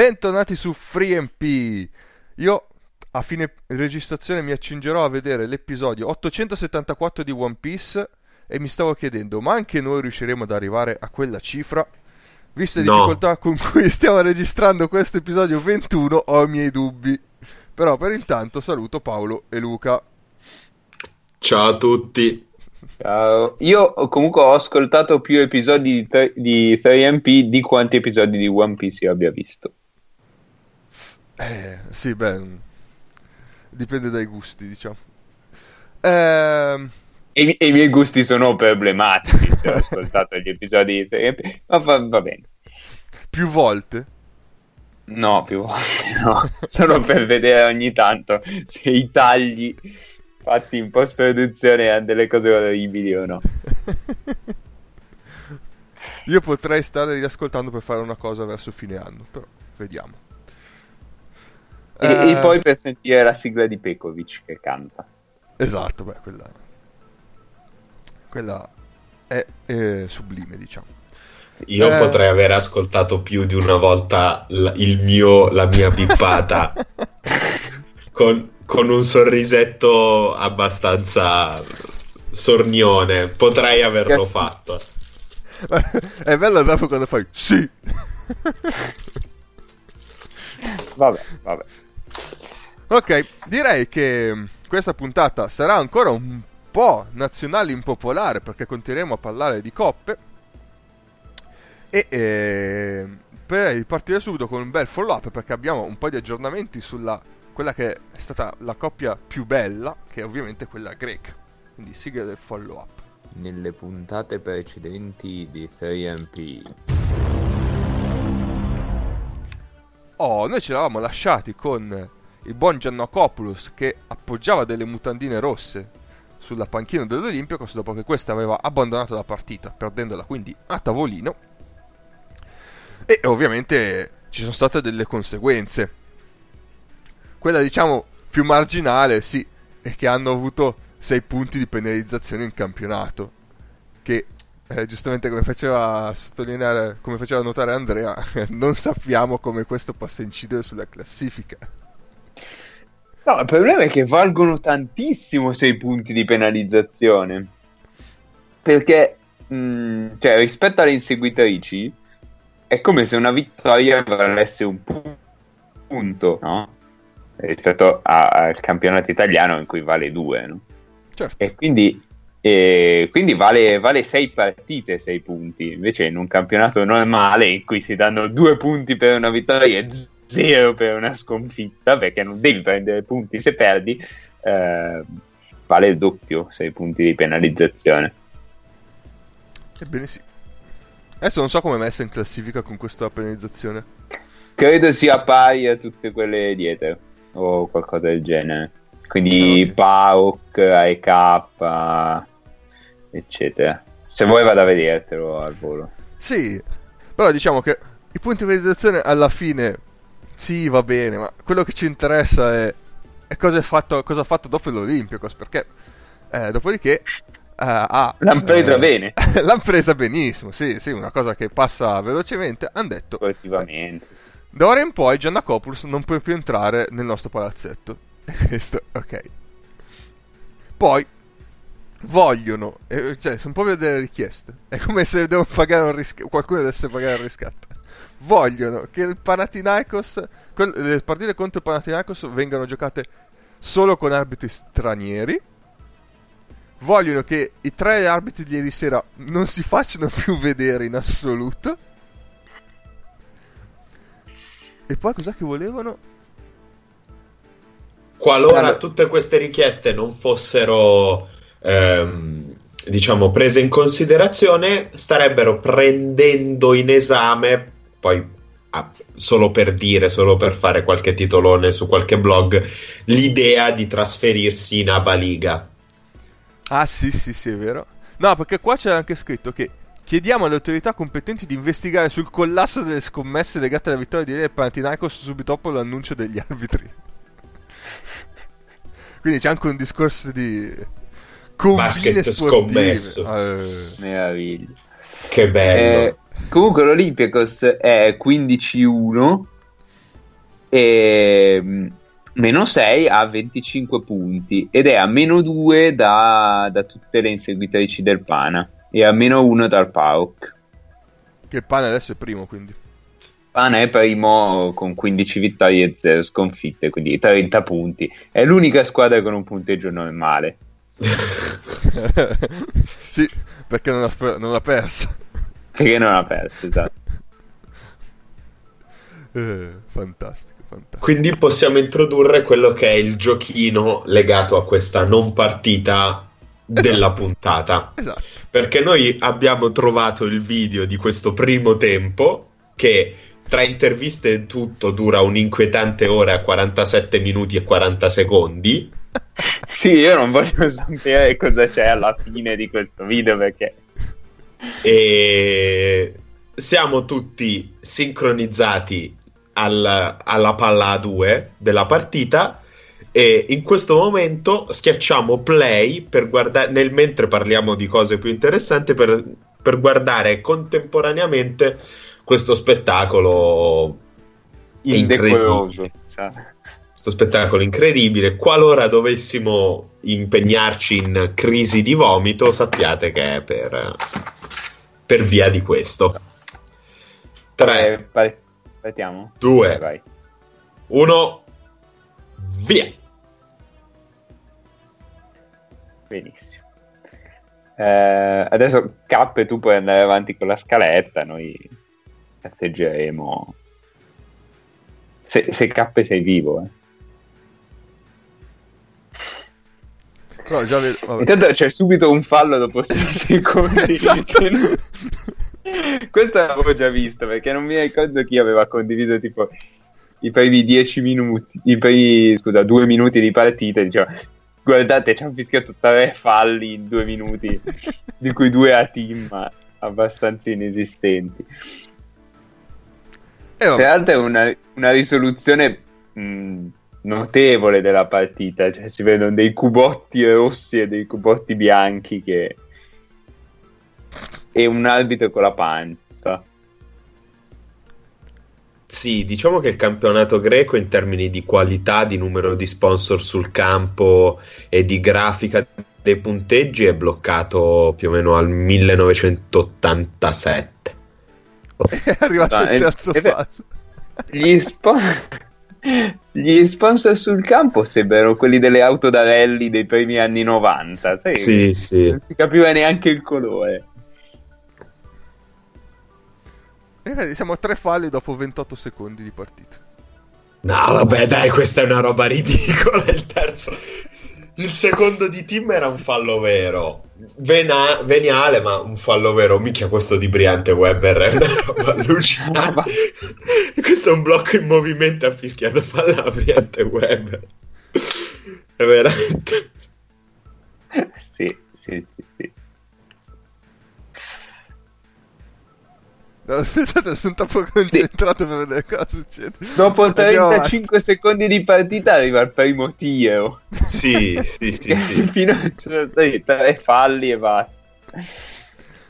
Bentornati su FreeMP. Io a fine registrazione mi accingerò a vedere l'episodio 874 di One Piece e mi stavo chiedendo, ma anche noi riusciremo ad arrivare a quella cifra? Viste le No. difficoltà con cui stiamo registrando questo episodio 21, ho i miei dubbi. Però per intanto saluto Paolo e Luca. Ciao a tutti. Ciao. Io comunque ho ascoltato più episodi di, tre- di 3MP di quanti episodi di One Piece io abbia visto. Eh, sì, beh, dipende dai gusti, diciamo. Ehm, E, i- i miei gusti sono problematici ho ascoltato gli episodi di 3MP, ma va, va bene. più volte? No, più volte no. Sono per vedere ogni tanto se i tagli fatti in post-produzione hanno delle cose orribili o no. Io potrei stare riascoltando per fare una cosa verso fine anno, però vediamo. E, Eh, e poi per sentire la sigla di Pekovic che canta. Esatto, beh, quella... Quella è, è sublime, diciamo. Io Eh. potrei aver ascoltato più di una volta la, il mio, la mia pippata con, con un sorrisetto abbastanza sornione. Potrei averlo Che- fatto. è bello dopo quando fai sì. Vabbè, vabbè. Ok, direi che mh, questa puntata sarà ancora un po' nazionale impopolare perché continueremo a parlare di coppe. E eh, per partire subito con un bel follow up perché abbiamo un po' di aggiornamenti sulla quella che è stata la coppia più bella, che è ovviamente quella greca. Quindi sigla del follow up. Nelle puntate precedenti di 3MP Oh, noi ci eravamo lasciati con il buon Giannakopoulos che appoggiava delle mutandine rosse sulla panchina dell'Olympiacos dopo che questa aveva abbandonato la partita, perdendola quindi a tavolino. E ovviamente ci sono state delle conseguenze. Quella diciamo più marginale, sì, è che hanno avuto 6 punti di penalizzazione in campionato. Che eh, giustamente come faceva sottolineare, come faceva notare Andrea, non sappiamo come questo possa incidere sulla classifica. No, il problema è che valgono tantissimo 6 punti di penalizzazione. Perché, mh, cioè, rispetto alle inseguitrici, è come se una vittoria valesse un pu- punto, no? Rispetto a- al campionato italiano in cui vale 2, no? Certo. E quindi, e quindi vale, vale 6 partite 6 punti. Invece in un campionato normale in cui si danno 2 punti per una vittoria e 0 per una sconfitta, perché non devi prendere punti se perdi, eh, vale il doppio 6 punti di penalizzazione. Ebbene sì. Adesso non so come è messa in classifica con questa penalizzazione. Credo sia pari a tutte quelle dietro o qualcosa del genere. Quindi Ok. PAOK, AEK, eccetera. Se vuoi vado a vedertelo al volo. Sì, però diciamo che i punti di penalizzazione alla fine sì, va bene, ma quello che ci interessa è, è cosa, è fatto, cosa ha fatto dopo l'Olympiacos, perché eh, dopodiché eh, ha... L'han presa bene. L'hanno presa benissimo, sì, sì, una cosa che passa velocemente. Hanno detto, sportivamente. da ora in poi Giannakopoulos non può più entrare nel nostro palazzetto. Questo, ok. Poi vogliono, eh, cioè, sono proprio delle richieste. È come se devono pagare un riscatto, qualcuno dovesse pagare il riscatto. Vogliono che il Panathinaikos, le partite contro il Panathinaikos vengano giocate solo con arbitri stranieri. Vogliono che i tre arbitri di ieri sera non si facciano più vedere in assoluto. E poi cos'è che volevano? Qualora tutte queste richieste non fossero, ehm, diciamo, prese in considerazione, starebbero prendendo in esame, poi ah, solo per dire, solo per fare qualche titolone su qualche blog, l'idea di trasferirsi in Aba Liga. Ah sì sì sì è vero. No perché qua c'è anche scritto che chiediamo alle autorità competenti di investigare sul collasso delle scommesse legate alla vittoria di del Panathinaikos subito dopo l'annuncio degli arbitri. Quindi c'è anche un discorso di Basket sportive. scommesso. Eh, Che bello. Eh, comunque l'Olympiacos è 15-1 e mm, meno 6 a 25 punti ed è a meno 2 da, da tutte le inseguitrici del Pana e a meno 1 dal PAOK. Che il pane adesso è primo, quindi. Pana è primo con 15 vittorie e 0 sconfitte, quindi 30 punti. È l'unica squadra con un punteggio normale. sì, perché non ha, sper- non ha perso. Perché non ha perso, esatto. Eh, fantastico, fantastico. Quindi possiamo introdurre quello che è il giochino legato a questa non partita della Esatto. puntata. Esatto. Perché noi abbiamo trovato il video di questo primo tempo che tra interviste e tutto dura un'inquietante ora e 47 minuti e 40 secondi. Sì, io non voglio sapere cosa c'è alla fine di questo video perché E siamo tutti sincronizzati al- alla palla a 2 della partita e in questo momento schiacciamo play per guardare nel mentre parliamo di cose più interessanti per, per guardare contemporaneamente questo spettacolo incredibile. Cioè, questo spettacolo incredibile qualora dovessimo impegnarci in crisi di vomito sappiate che è per, per via di questo 3 eh, par- partiamo? 2 Vai, vai. 1 via Benissimo. Eh, adesso K tu puoi andare avanti con la scaletta, noi cazzeggeremo. Se, se K sei vivo, eh. Però già vedo... vabbè. Intanto c'è subito un fallo dopo 6 secondi. Esatto. Questo l'avevo già visto perché non mi ricordo chi aveva condiviso tipo i primi 10 minuti, i primi, scusa, due minuti di partita. e Diceva, guardate, ci hanno fischiato tre falli in due minuti, di cui due a team abbastanza inesistenti. Eh. Tra l'altro è una, una risoluzione mh, notevole della partita, cioè si vedono dei cubotti rossi e dei cubotti bianchi che... e un arbitro con la pancia. Sì, diciamo che il campionato greco in termini di qualità, di numero di sponsor sul campo e di grafica dei punteggi è bloccato più o meno al 1987. È arrivato Ah, il è- terzo è fallo. Gli, spo- gli sponsor sul campo sembrano quelli delle auto da rally dei primi anni 90, sai? Sì, sì. Non si capiva neanche il colore. E vedi, siamo a tre falli dopo 28 secondi di partita. No, vabbè, dai, questa è una roba ridicola. Il terzo, il secondo di team era un fallo vero. Vena- veniale, ma un fallo vero. Mica questo di Briante Weber è una roba allucinante. questo è un blocco in movimento ha fischiato palla a Briante Weber. È veramente. sì, sì, No, aspettate, sono troppo concentrato per vedere cosa succede. Dopo Andiamo 35 secondi di partita arriva il primo tiro. Sì, sì, sì, sì. Fino a cioè, tre falli e basta.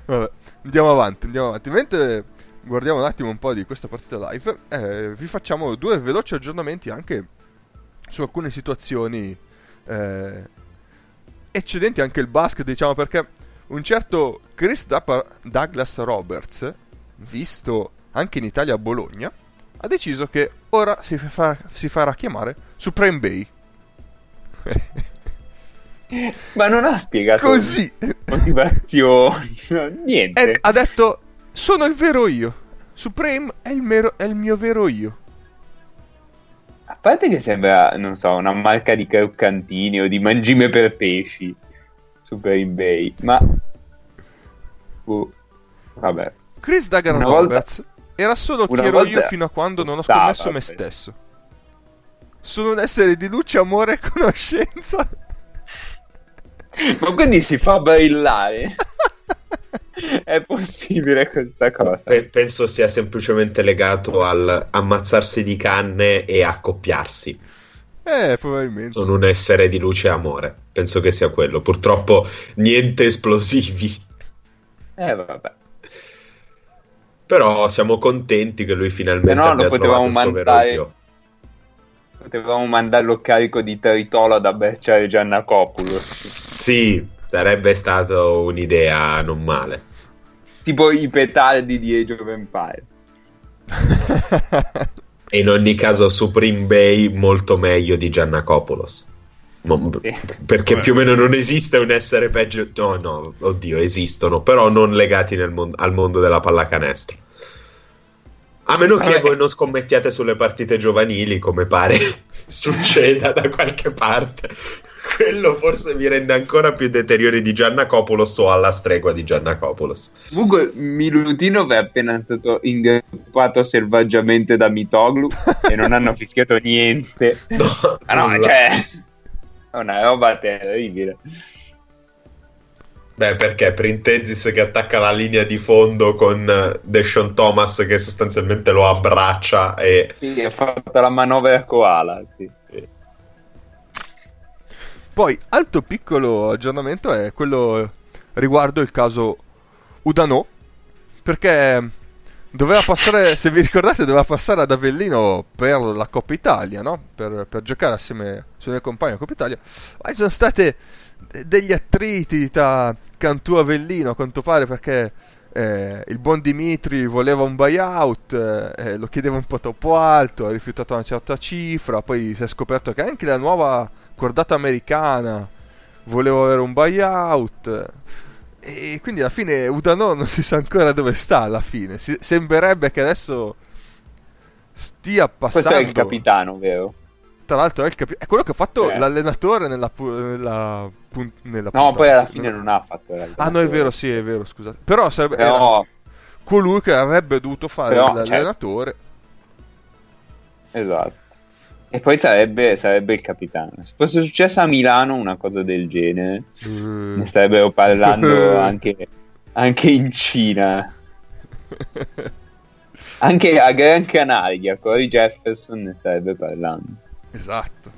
Vabbè, andiamo avanti, andiamo avanti. Mentre guardiamo un attimo un po' di questa partita live, eh, vi facciamo due veloci aggiornamenti anche su alcune situazioni eh, eccedenti anche il basket, diciamo, perché un certo Chris Dapper- Douglas Roberts, visto anche in Italia a Bologna, ha deciso che ora si, fa- si farà chiamare Supreme Bay. Ma non ha spiegato Così! motivazioni, niente. E ha detto: Sono il vero io. Supreme è il, mero- è il mio vero io. A parte che sembra, non so, una marca di croccantini o di mangime per pesci Super eBay, ma... Uh, vabbè. Chris Duggan Una volta- Roberts era solo chi ero volta io fino a quando non ho scommesso me beh. stesso. Sono un essere di luce, amore e conoscenza. Ma quindi si fa brillare? È possibile questa cosa? Pe- penso sia semplicemente legato al ammazzarsi di canne e accoppiarsi. Eh, probabilmente. Sono un essere di luce e amore. Penso che sia quello. Purtroppo niente esplosivi. Eh, vabbè. Però siamo contenti che lui finalmente no, abbia potevamo trovato il suo vero mandare- io. Potevamo mandarlo carico di tritolo ad abbracciare Giannacopoulos. Sì, sarebbe stato un'idea non male. Tipo i petardi di Age of Empire. E in ogni caso Supreme Bay molto meglio di Giannacopoulos. Mo- Sì. Perché Beh. più o meno non esiste un essere peggio. No, no, oddio, esistono, però non legati mon- al mondo della pallacanestro. A meno che Vabbè. voi non scommettiate sulle partite giovanili, come pare succeda da qualche parte. Quello forse vi rende ancora più deteriori di Giannacopoulos o alla stregua di Giannacopoulos. Comunque Milutinov è appena stato ingruppato selvaggiamente da Mitoglu e non hanno fischiato niente. No, Ah no, nulla. cioè... È una roba terribile. Beh, perché Printezis che attacca la linea di fondo con eh, Deshaun Thomas che sostanzialmente lo abbraccia e Quindi ha fatto la manovra koala, sì. Poi, altro piccolo aggiornamento è quello riguardo il caso Udano, perché doveva passare, se vi ricordate, doveva passare ad Avellino per la Coppa Italia, no? Per, per giocare assieme ai suoi compagni a Coppa Italia. Ma ci sono state de- degli attriti tra Cantù e Avellino, a quanto pare, perché eh, il buon Dimitri voleva un buyout, eh, lo chiedeva un po' troppo alto, ha rifiutato una certa cifra, poi si è scoperto che anche la nuova cordata americana voleva avere un buyout. E quindi alla fine Udano non si sa ancora dove sta alla fine. Si- sembrerebbe che adesso stia Questo passando. è il capitano, vero? Tra l'altro è, il capi- è quello che ha fatto Eh. l'allenatore nella, pu- nella, pun- nella No, puntata, poi alla fine non ha fatto Ah, no, è vero, sì, è vero, scusate. Però sarebbe Però, colui che avrebbe dovuto fare Però, cioè l'allenatore. esatto. E poi sarebbe, sarebbe il capitano. Se fosse successo a Milano una cosa del genere, ne Eh. starebbero parlando anche, anche in Cina. Anche a Gran Canaria, Cory Jefferson ne starebbe parlando. esatto.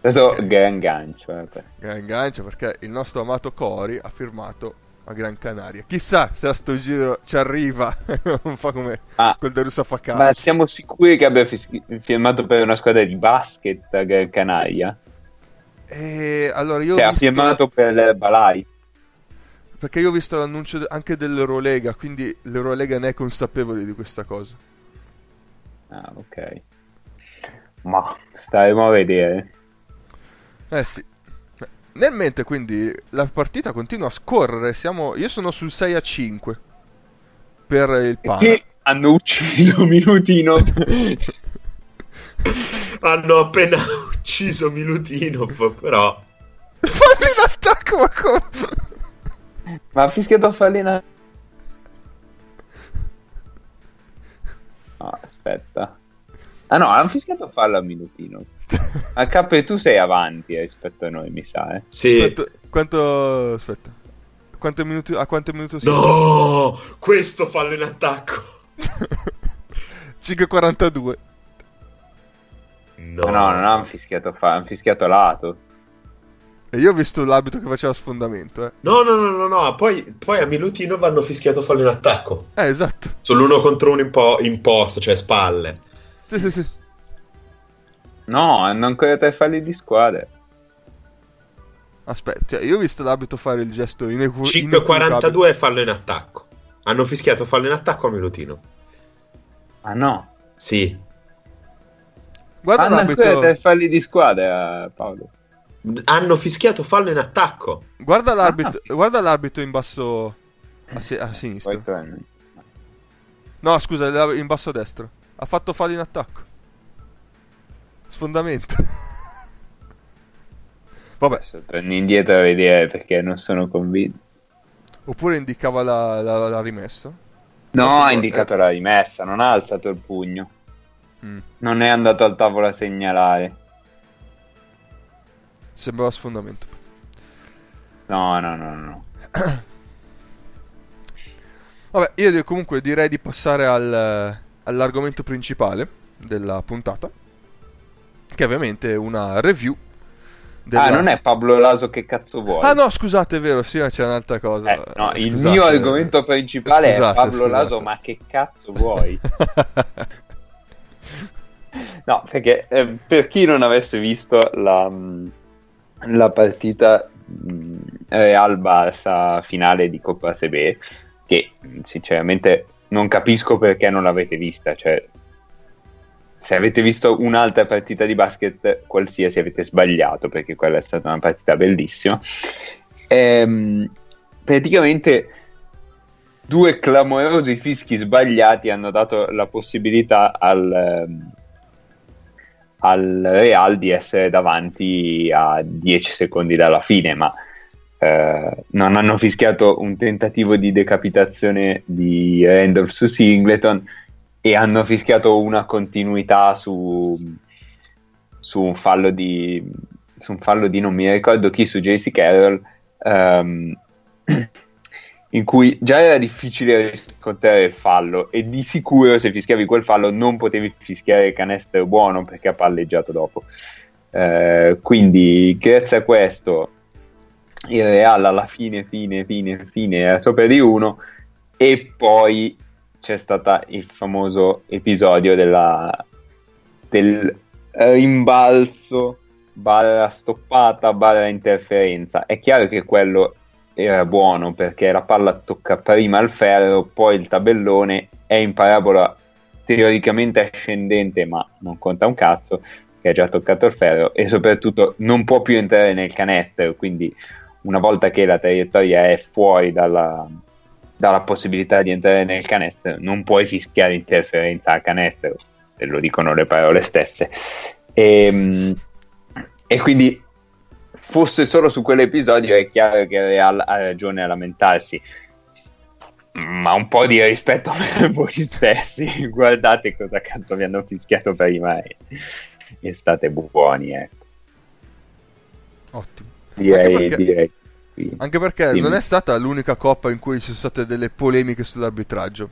Questo Ok. gran gancio. eh, Gran gancio perché il nostro amato Cori ha firmato a Gran Canaria. Chissà se a sto giro ci arriva. non fa come Ah, quel del Russafacà. ma siamo sicuri che abbia fischi- firmato per una squadra di basket a Gran Canaria? E allora io Cioè, ho ha visto... firmato per Balai. Perché io ho visto l'annuncio anche dell'Eurolega, quindi l'Eurolega ne è consapevole di questa cosa. Ah, ok. Ma staremo a vedere. Eh sì. Nel mente quindi la partita continua a scorrere, siamo... io sono sul 6 a 5 per il Pana. Che hanno ucciso Minutino. hanno appena ucciso Milutinov, però Falli in attacco, ma come? Ma ha fischiato a Fallina. No, aspetta. Ah no, hanno fischiato a fallo a Minutino. A K tu sei avanti eh, rispetto a noi, mi sa. Eh. sì. Quanto, quanto... Aspetta. Quanto minuti... A quanto minuto siamo? No, questo fallo in attacco. 5.42. No, no, non hanno fischiato fa- hanno fischiato lato. E io ho visto l'arbitro che faceva sfondamento, eh. No, no, no, no, no. Poi, poi a Milutinov hanno fischiato fallo in attacco. Eh, esatto. Sull'uno contro uno in, po- in post, cioè spalle. Sì, sì, sì. No, hanno ancora tre falli di squadra. Aspetta, cioè, io ho visto l'arbitro fare il gesto inequ- 5.42 è fallo in attacco. Hanno fischiato fallo in attacco a Milutinov. Ma no. Sì. Guarda hanno ancora l'arbitro, tre falli di squadra, Paolo. Hanno fischiato fallo in attacco. guarda l'arbitro, Ah. guarda l'arbitro in basso a, si- a sinistra. No, scusa, in basso a destra. Ha fatto fallo in attacco. Sfondamento. Vabbè, Adesso torno indietro a vedere perché non sono convinto. oppure indicava la, la- la rimessa. No, ha indicato la rimessa, non ha alzato il pugno. Mm, Non è andato al tavolo a segnalare. sembrava sfondamento. No, no, no, no. Vabbè, io comunque direi di passare al- all'argomento principale della puntata. Che è ovviamente una review. Della... Ah, non è Pablo Laso che cazzo vuole. Ah no, scusate, è vero, sì, c'è un'altra cosa. Eh, no, Eh, il scusate. mio argomento principale Scusate, è Pablo scusate. Laso, ma che cazzo vuoi? No, perché eh, per chi non avesse visto la, mm, la partita Real Barça finale di Coppa Sebe, che mh, sinceramente non capisco perché non l'avete vista, cioè se avete visto un'altra partita di basket qualsiasi avete sbagliato perché quella è stata una partita bellissima. Ehm, praticamente due clamorosi fischi sbagliati hanno dato la possibilità al, ehm, al Real di essere davanti a 10 secondi dalla fine, ma eh, non hanno fischiato un tentativo di decapitazione di Randolph su Singleton e hanno fischiato una continuità su, su un fallo di su un fallo di non mi ricordo chi su JC Carroll um, in cui già era difficile riscontrare il fallo e di sicuro se fischiavi quel fallo non potevi fischiare il canestro buono perché ha palleggiato dopo. Uh, quindi grazie a questo il Real alla fine fine fine fine era sopra di uno e poi c'è stato il famoso episodio della, del rimbalzo barra stoppata barra interferenza. È chiaro che quello era buono perché la palla tocca prima il ferro poi il tabellone è in parabola teoricamente ascendente ma non conta un cazzo che ha già toccato il ferro e soprattutto non può più entrare nel canestro quindi una volta che la traiettoria è fuori dalla, dalla possibilità di entrare nel canestro, non puoi fischiare interferenza al canestro, e lo dicono le parole stesse. E, ehm, e quindi fosse solo su quell'episodio è chiaro che Real ha ragione a lamentarsi, ma un po' di rispetto per voi stessi, guardate cosa cazzo vi hanno fischiato prima e, e state buoni. Ecco. Ottimo. Direi, perché- direi. Anche perché Dimmi. non è stata l'unica coppa in cui ci sono state delle polemiche sull'arbitraggio.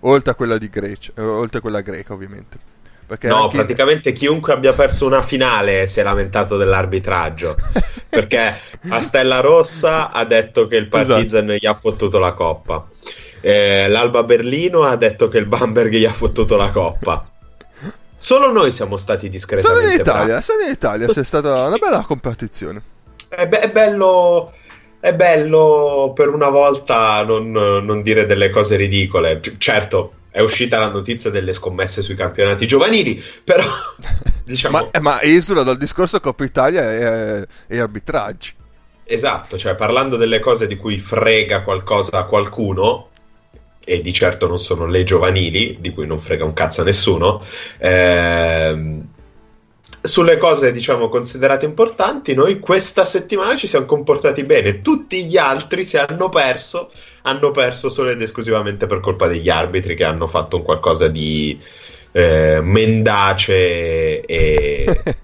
Oltre a quella di Grecia, eh, oltre a quella greca, ovviamente. Perché No, anche- praticamente chiunque abbia perso una finale si è lamentato dell'arbitraggio. perché a Stella Rossa ha detto che il Partizan gli ha fottuto la coppa. Eh, L'Alba Berlino ha detto che il Bamberg gli ha fottuto la coppa. Solo noi siamo stati Solo discretamente in Italia, bravi. solo in Italia c'è stata una bella competizione. È, be- è bello. È bello per una volta non, non dire delle cose ridicole. C- certo, è uscita la notizia delle scommesse sui campionati giovanili, però diciamo Ma, eh, ma esula dal discorso Coppa Italia e, e arbitraggi. esatto, cioè parlando delle cose di cui frega qualcosa a qualcuno, e di certo non sono le giovanili, di cui non frega un cazzo a nessuno, ehm, sulle cose diciamo considerate importanti, noi questa settimana ci siamo comportati bene. Tutti gli altri, se hanno perso, hanno perso solo ed esclusivamente per colpa degli arbitri che hanno fatto un qualcosa di eh, mendace e,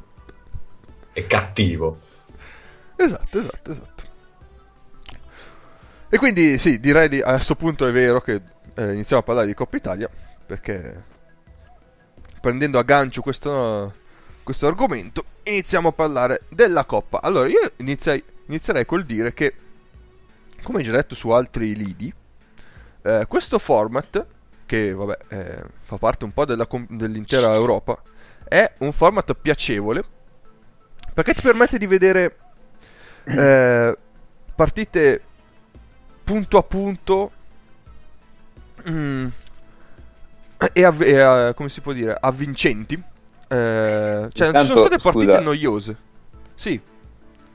e cattivo. Esatto, esatto, esatto. E quindi sì, direi di, a questo punto è vero che eh, iniziamo a parlare di Coppa Italia, perché prendendo a gancio questo, questo argomento iniziamo a parlare della Coppa. Allora, io iniziai- inizierei col dire che, come già detto su altri lidi, eh, questo format, che vabbè, eh, fa parte un po' della dell'intera Europa, è un format piacevole perché ti permette di vedere eh, partite punto a punto mm, e, avv- e, eh, come si può dire avvincenti Eh, cioè non ci sono Intanto, state partite scusa. noiose sì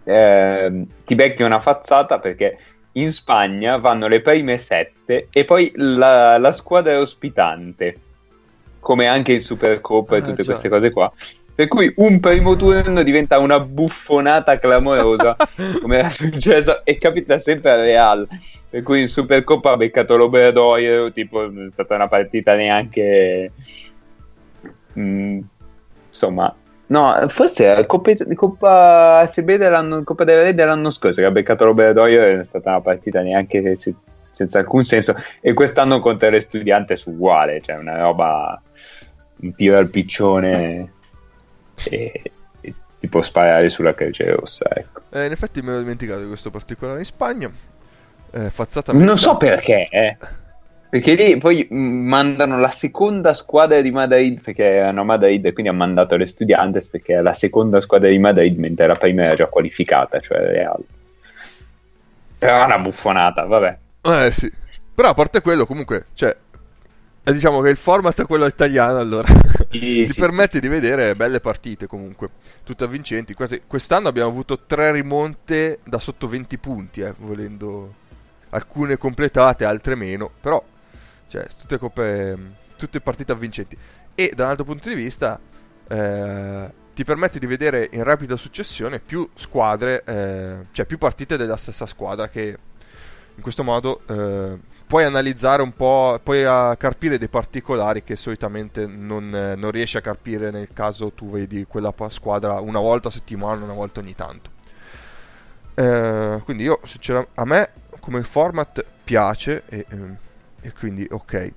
Ehm, ti becchi una fazzata perché in Spagna vanno le prime sette e poi la, la squadra ospitante, come anche in Supercoppa e Ah, tutte già. queste cose qua. Per cui un primo turno diventa una buffonata clamorosa, come era successo, e capita sempre al Real. Per cui in Supercoppa ha beccato l'Obradoiro, tipo non è stata una partita neanche... mm, insomma, no, forse era Coppa, Coppa ASB dell'anno, Coppa della Re dell'anno scorso che ha beccato l'Obradoiro e non è stata una partita neanche se- senza alcun senso. E quest'anno contro le Studiantes uguale, cioè una roba un tiro al piccione e, e ti può sparare sulla Croce Rossa, ecco. Eh, in effetti mi ero dimenticato di questo particolare in Spagna Eh, fazzata Non so perché, eh. Perché lì poi mh, mandano la seconda squadra di Madrid, perché erano a Madrid e quindi ha mandato le Studiantes perché è la seconda squadra di Madrid, mentre la prima era già qualificata, cioè Real. Era una buffonata, vabbè. Eh sì. Però a parte quello, comunque, cioè, eh, diciamo che il format è quello italiano, allora Sì, ti sì, permette di vedere belle partite comunque, tutte avvincenti. Quasi- Quest'anno abbiamo avuto tre rimonte da sotto 20 punti, eh, volendo alcune completate, altre meno, però cioè, tutte, coppe, tutte partite avvincenti. E da un altro punto di vista eh, ti permette di vedere in rapida successione più squadre, eh, cioè più partite della stessa squadra che in questo modo eh, puoi analizzare un po', puoi carpire dei particolari che solitamente non, eh, non riesci a carpire nel caso tu vedi quella squadra una volta a settimana, una volta ogni tanto. Eh, quindi io, sincera- a me come format piace e, ehm, e quindi ok.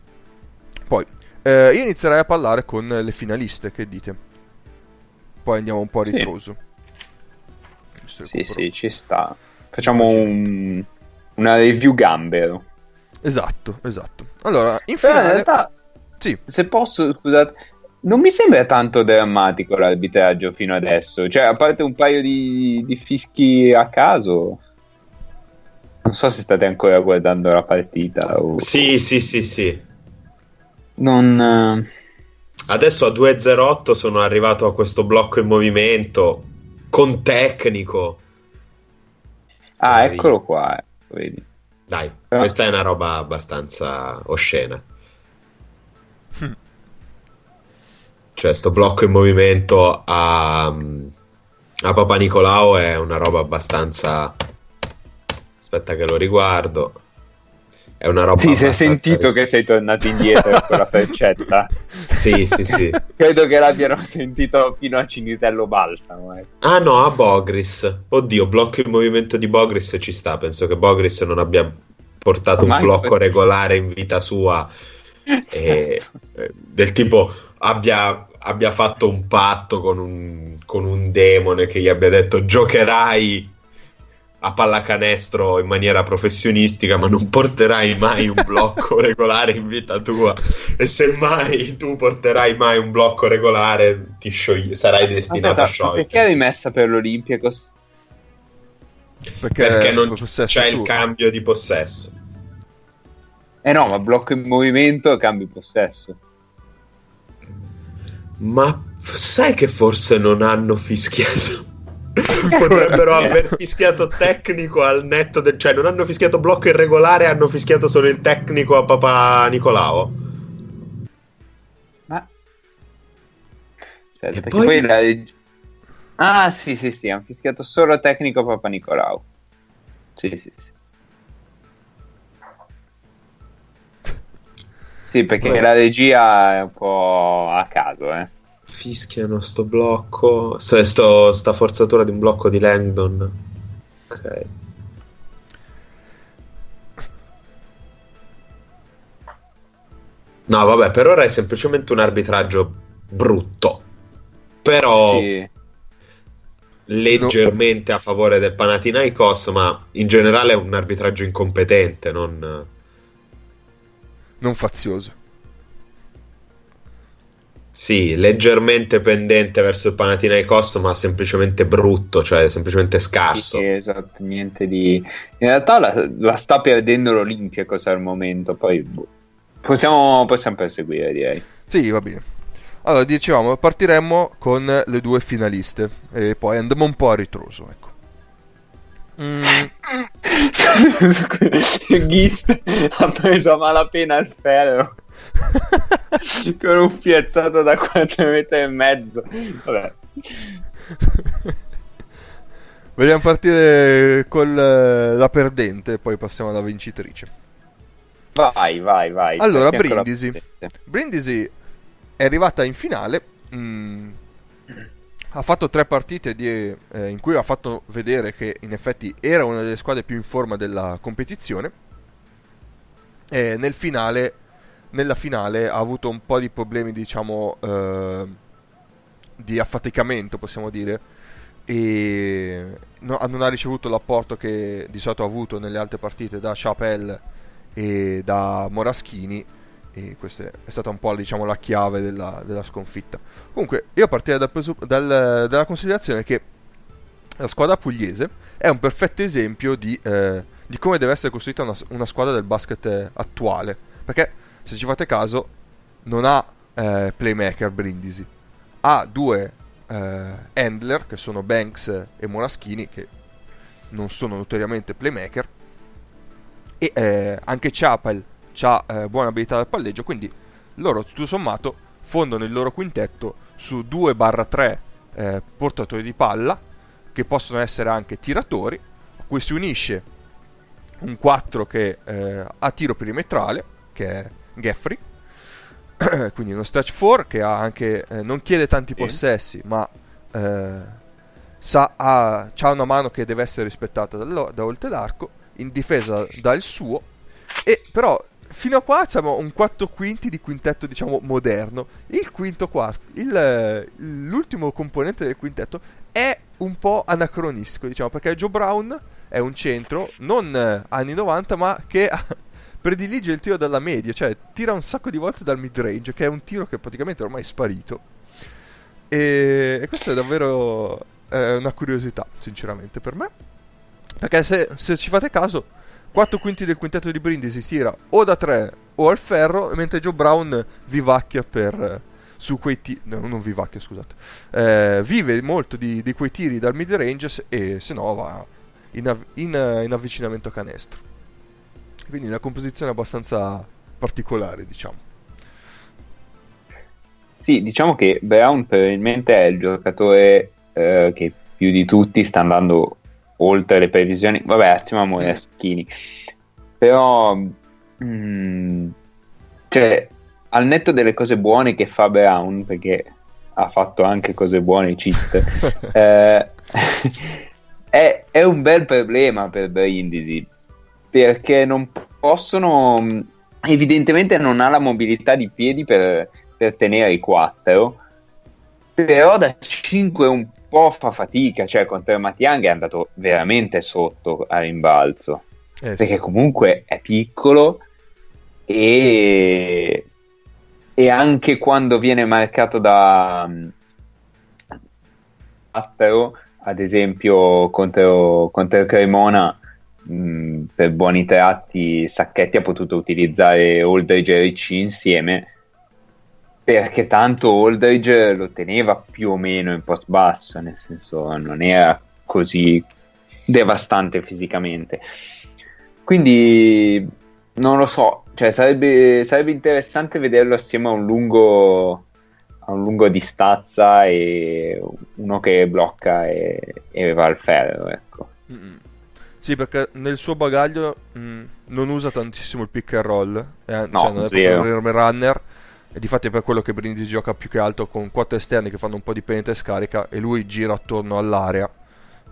Poi, eh, io inizierei a parlare con le finaliste, che dite? Poi andiamo un po' a Sì. ritroso. Sì, recupero. sì, ci sta. Facciamo un- una review gambero. Esatto, esatto. Allora, in Però in realtà, Sì, se posso, scusate, non mi sembra tanto drammatico l'arbitraggio fino adesso. Cioè, a parte un paio di, di fischi a caso, non so se state ancora guardando la partita. O... Sì, sì, sì, sì. Non. eh, Adesso a 2.08 sono arrivato a questo blocco in movimento con tecnico. Ah, Dai. eccolo qua. eh, Vedi. Dai, Però- questa è una roba abbastanza oscena. Cioè, sto blocco in movimento a, a Papa Nicolao è una roba abbastanza. Aspetta che lo riguardo. È una roba Sì, si è sentito che sei tornato indietro con la percetta. Sì, sì, sì. Credo che l'abbiano sentito fino a Cinitello Balsamo. eh. Ah no, a Bogris. Oddio, blocco in movimento di Bogris ci sta. Penso che Bogris non abbia portato un Ormai blocco que- regolare in vita sua. E, eh, del tipo abbia, abbia fatto un patto con un, con un demone che gli abbia detto giocherai a pallacanestro in maniera professionistica, ma non porterai mai un blocco regolare in vita tua. E se mai tu porterai mai un blocco regolare, ti sciogli- sarai destinato a Aspetta, sciogliere. perché è rimessa per l'Olimpiakos? perché, Perché non c'è il tuo. cambio di possesso. Eh no, ma blocco in movimento e cambio possesso. Ma sai che forse non hanno fischiato? Potrebbero aver fischiato tecnico al netto del... Cioè, non hanno fischiato blocco irregolare, hanno fischiato solo il tecnico a Papa Nicolao. Ma... E perché poi- poi la Ah, sì, sì, sì, hanno fischiato solo tecnico Papa Nicolau. Sì, sì, sì. Sì, perché Beh. la regia è un po' a caso, eh. Fischiano sto blocco. Sto, sto- sta forzatura di un blocco di Langdon. Ok. No, vabbè, per ora è semplicemente un arbitraggio brutto. Però Sì. leggermente a favore del Panathinaikos, ma in generale è un arbitraggio incompetente, non... Non fazioso. Sì, leggermente pendente verso il Panathinaikos, ma semplicemente brutto, cioè semplicemente scarso. Sì, esatto, niente di... In realtà la, la sta perdendo l'Olimpiakos al momento, poi boh. possiamo, possiamo perseguire, direi. Sì, va bene. Allora, dicevamo, partiremmo con le due finaliste e poi andremo un po' a ritroso, ecco. Mm, Ghist ha preso a malapena il ferro con un piazzato da 4 metri e mezzo. Vabbè. Vogliamo partire con eh, la perdente e poi passiamo alla vincitrice. Vai, vai, vai. Allora, Brindisi. Brindisi è arrivata in finale. mm, ha fatto tre partite di- eh, in cui ha fatto vedere che in effetti era una delle squadre più in forma della competizione. E nel finale, nella finale ha avuto un po' di problemi, diciamo, eh, di affaticamento, possiamo dire. E no- non ha ricevuto l'apporto che di solito ha avuto nelle altre partite da Chappelle e da Moraschini e questa è stata un po' diciamo, la chiave della, della sconfitta. Comunque io partirei dal presupp- dal, dalla considerazione che la squadra pugliese è un perfetto esempio di, eh, di come deve essere costruita una, una, squadra del basket attuale. Perché se ci fate caso non ha eh, playmaker Brindisi, ha due eh, handler che sono Banks e Moraschini che non sono notoriamente playmaker e eh, anche Chapel ha eh, buona abilità del palleggio quindi loro tutto sommato fondano il loro quintetto su 2-3 eh, portatori di palla che possono essere anche tiratori a cui si unisce un 4 che eh, ha tiro perimetrale che è Geffrey. Quindi uno stretch 4 che anche, eh, non chiede tanti possessi ma eh, sa, ha, ha, una mano che deve essere rispettata da, da oltre l'arco in difesa dal suo. E però fino a qua abbiamo un 4 quinti di quintetto diciamo moderno il quinto quarto il, l'ultimo componente del quintetto è un po' anacronistico diciamo perché Joe Brown è un centro non eh, anni 90 ma che predilige il tiro dalla media, cioè tira un sacco di volte dal mid range, che è un tiro che praticamente ormai è sparito. E, e questo è davvero eh, una curiosità, sinceramente, per me. Perché se, se, ci fate caso, 4 quinti del quintetto di Brindisi si tira o da 3 o al ferro, mentre Joe Brown vivacchia per, su quei tiri. No, non vivacchia, scusate. Eh, vive molto di, di, quei tiri dal mid range e se no va in, av- in, in avvicinamento a canestro. Quindi una composizione abbastanza particolare, diciamo. Sì, diciamo che Brown probabilmente è il giocatore eh, che più di tutti sta andando oltre le previsioni. Vabbè, assieme a Moraschini. Però, mh, mm, cioè, al netto delle cose buone che fa Brown, perché ha fatto anche cose buone, cheat, eh, è, è, un bel problema per Brindisi perché non possono evidentemente non ha la mobilità di piedi per, per tenere i 4 però da 5 un po' fa fatica cioè contro Matiang è andato veramente sotto a rimbalzo eh, perché sì. comunque è piccolo e, e anche quando viene marcato da 4 ad esempio contro, contro Cremona mh, per buoni tratti Sacchetti ha potuto utilizzare Oldridge e Ricci insieme perché tanto Oldridge lo teneva più o meno in post basso, nel senso non era così devastante fisicamente. Quindi non lo so, cioè, sarebbe, sarebbe, interessante vederlo assieme a un lungo a un lungo di stazza e uno che blocca e, e va al ferro, ecco. Mm-hmm. Sì, perché nel suo bagaglio mh, non usa tantissimo il pick and roll, eh, no, cioè non è proprio un runner. E difatti è per quello che Brindisi gioca più che altro con quattro esterni che fanno un po' di penetra e scarica e lui gira attorno all'area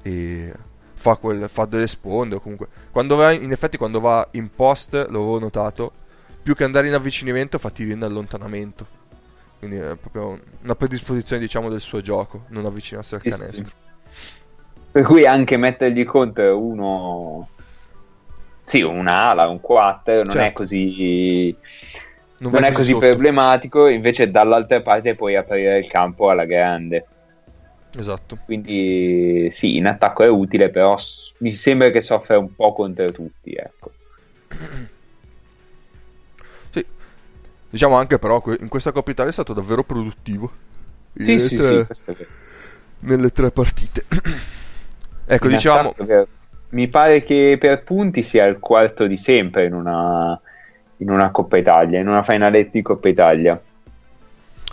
e fa, quel, fa delle sponde o comunque quando va in effetti quando va in post l'avevo notato più che andare in avvicinamento fa tiri in allontanamento quindi è proprio una predisposizione diciamo del suo gioco non avvicinarsi al canestro. Per cui anche mettergli contro uno... Sì, un'ala, un 4 non certo. è così... Non, non è così sotto. problematico, invece dall'altra parte puoi aprire il campo alla grande. Esatto. Quindi sì, in attacco è utile, però mi sembra che soffra un po' contro tutti, ecco. sì. Diciamo anche però in questa Coppa Italia è stato davvero produttivo. Sì, sì, tre... sì, nelle tre partite. Ecco, in diciamo... Mi pare che per punti sia il quarto di sempre in una, in una Coppa Italia, in una finalette di Coppa Italia.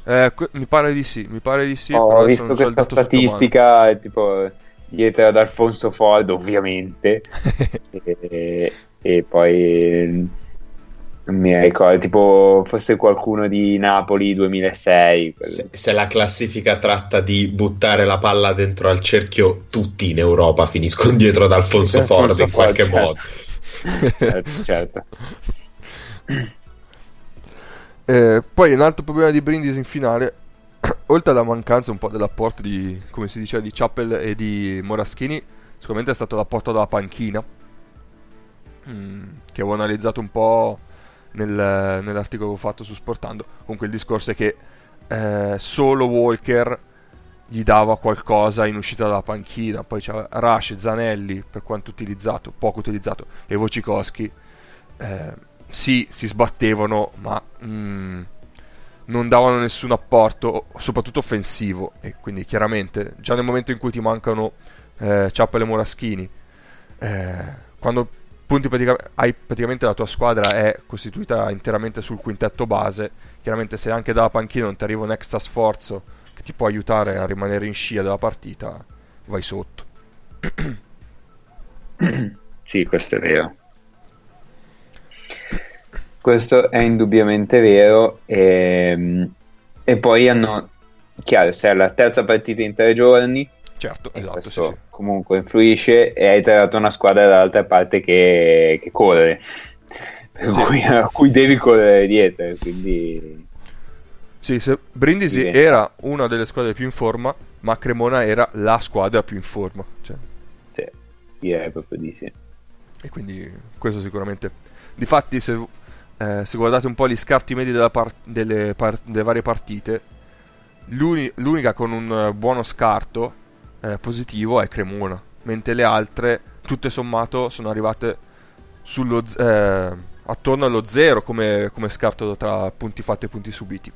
Eh, mi pare di sì, mi pare di sì. Ho visto questa statistica, tipo dietro ad Alfonso Ford, ovviamente, e, e, poi non mi ricordo, tipo fosse qualcuno di Napoli 2006. Se, se, la classifica tratta di buttare la palla dentro al cerchio, tutti in Europa finiscono dietro ad Alfonso Ford in qualche certo. modo. certo, certo. Eh, poi un altro problema di Brindisi in finale, oltre alla mancanza un po' dell'apporto di, come si diceva, di Chappell e di Moraschini, sicuramente è stato l'apporto dalla panchina mm, che avevo analizzato un po' nel, nell'articolo che ho fatto su Sportando. Comunque il discorso è che eh, solo Walker gli dava qualcosa in uscita dalla panchina, poi c'era Rush, Zanelli, per quanto utilizzato, poco utilizzato, e Wojcikowski. Eh, sì, si sbattevano, ma mm, non davano nessun apporto, soprattutto offensivo. E quindi chiaramente, già nel momento in cui ti mancano eh, Ciappele e Moraschini, eh, quando punti pratica- hai praticamente la tua squadra è costituita interamente sul quintetto base, chiaramente se anche dalla panchina non ti arriva un extra sforzo che ti può aiutare a rimanere in scia della partita, vai sotto. sì, questo è vero. Questo è indubbiamente vero. E, ehm, e poi hanno, chiaro, se è la terza partita in tre giorni, certo, esatto, sì, sì. comunque influisce e hai trovato una squadra dall'altra parte che, che corre, Sì. cui, a cui devi correre dietro, quindi Sì, Brindisi Diventa- era una delle squadre più in forma, ma Cremona era la squadra più in forma. Cioè, sì, direi proprio di sì. e quindi questo sicuramente. Difatti, se, eh, se guardate un po' gli scarti medi della par- delle, par- delle varie partite, l'uni- l'unica con un eh, buono scarto eh, positivo è Cremona, mentre le altre, tutte sommato, sono arrivate sullo eh, attorno allo zero come, come scarto tra punti fatti e punti subiti.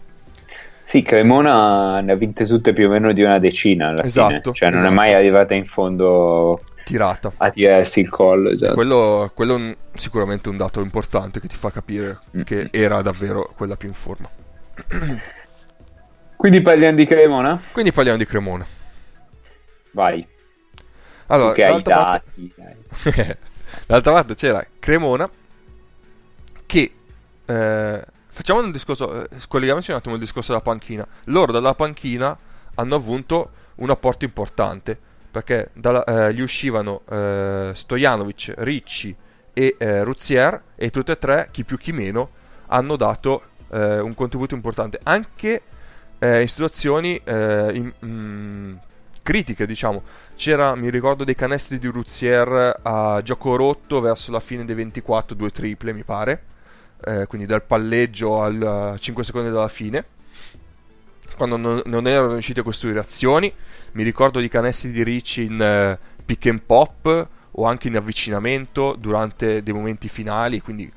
Sì, Cremona ne ha vinte tutte più o meno di una decina alla Esatto, fine, cioè non esatto. è mai arrivata in fondo Tirata. a tirarsi il collo. Esatto. Quello, quello è un- sicuramente un dato importante che ti fa capire Mm. che era davvero quella più in forma. Quindi parliamo di Cremona? Quindi parliamo di Cremona. Vai, Allora, d'altra parte, dati. dai. d'altra parte c'era Cremona che eh, facciamo un discorso, eh, scolleghiamoci un attimo al discorso della panchina. Loro dalla panchina hanno avuto un apporto importante perché dalla- eh, gli uscivano eh, Stojanovic, Ricci e eh, Ruzier e tutte e tre, chi più chi meno, hanno dato eh, un contributo importante anche eh, in situazioni eh, in- mm, critiche, diciamo. C'era, mi ricordo, dei canestri di Ruzier a gioco rotto verso la fine dei 24, due triple, mi pare. Eh, quindi dal palleggio al 5 secondi dalla fine. Quando non, non erano riusciti a costruire azioni. Mi ricordo di canestri di Ricci in eh, pick and pop o anche in avvicinamento durante dei momenti finali. Quindi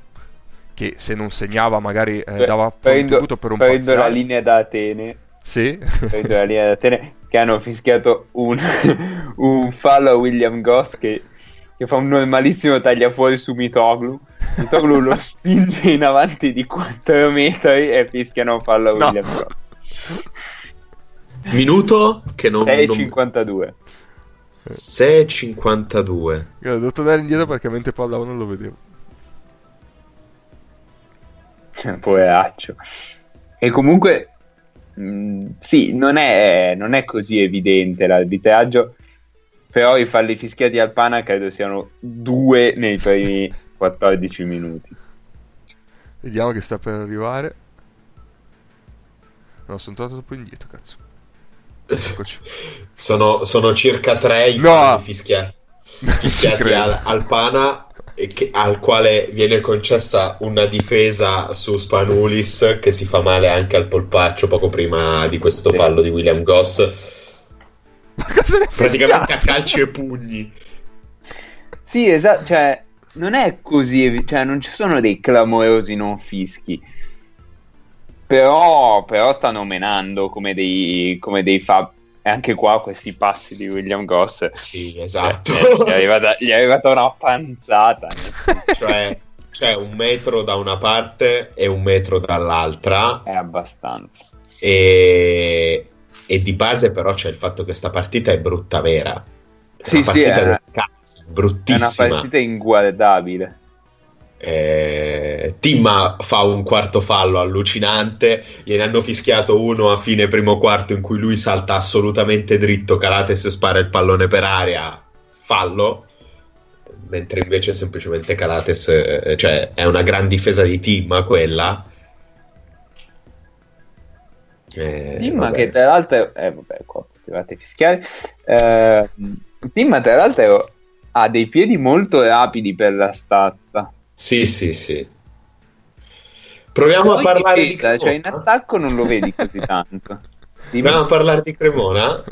che se non segnava magari eh, dava Prendo- contributo per un prendo la parziale. linea da Atene Sì. prendo la linea da Atene che hanno fischiato un, un fallo a William Goss che, che fa un normalissimo tagliafuori su Mitoglu Mitoglu lo spinge in avanti di 4 metri e fischiano un fallo a No. William Goss Minuto che non... non... 6,52 6.52. Guarda, devo tornare indietro perché mentre parlavo non lo vedevo. poveraccio e comunque mh, sì non è, non è così evidente l'arbitraggio però i falli fischiati al Pana credo siano due nei primi 14 minuti Vediamo che sta per arrivare. No, sono tornato troppo indietro, cazzo. Eccoci. Sono, sono circa tre i No! fischia- fischiati al, al Pana e che- al quale viene concessa una difesa su Spanulis che si fa male anche al polpaccio poco prima di questo fallo di William Goss. Ma cosa ne praticamente a calci e pugni. Sì esatto cioè non è così cioè non ci sono dei clamorosi non fischi però, però stanno menando come dei, come dei fa e anche qua questi passi di William Goss sì esatto Eh, gli, è arrivata, gli è arrivata una panzata. cioè c'è un metro da una parte e un metro dall'altra È abbastanza. e, e di base però c'è il fatto che sta partita è brutta vera è Sì, una sì, partita è- del cazzo È una bruttissima partita inguardabile. Eh, Timma fa un quarto fallo allucinante, gliene hanno fischiato uno a fine primo quarto in cui lui salta assolutamente dritto, Calates spara il pallone per aria, fallo, mentre invece semplicemente Calates, eh, cioè è una gran difesa di Timma quella. Eh, Timma che tra l'altro... Eh vabbè, qua potevate fischiare. Eh, Timma tra l'altro ha dei piedi molto rapidi per la stazza. Sì, sì, sì. Proviamo a parlare di Cremona. cioè in attacco non lo vedi così tanto. Dimmi. Proviamo a parlare di Cremona.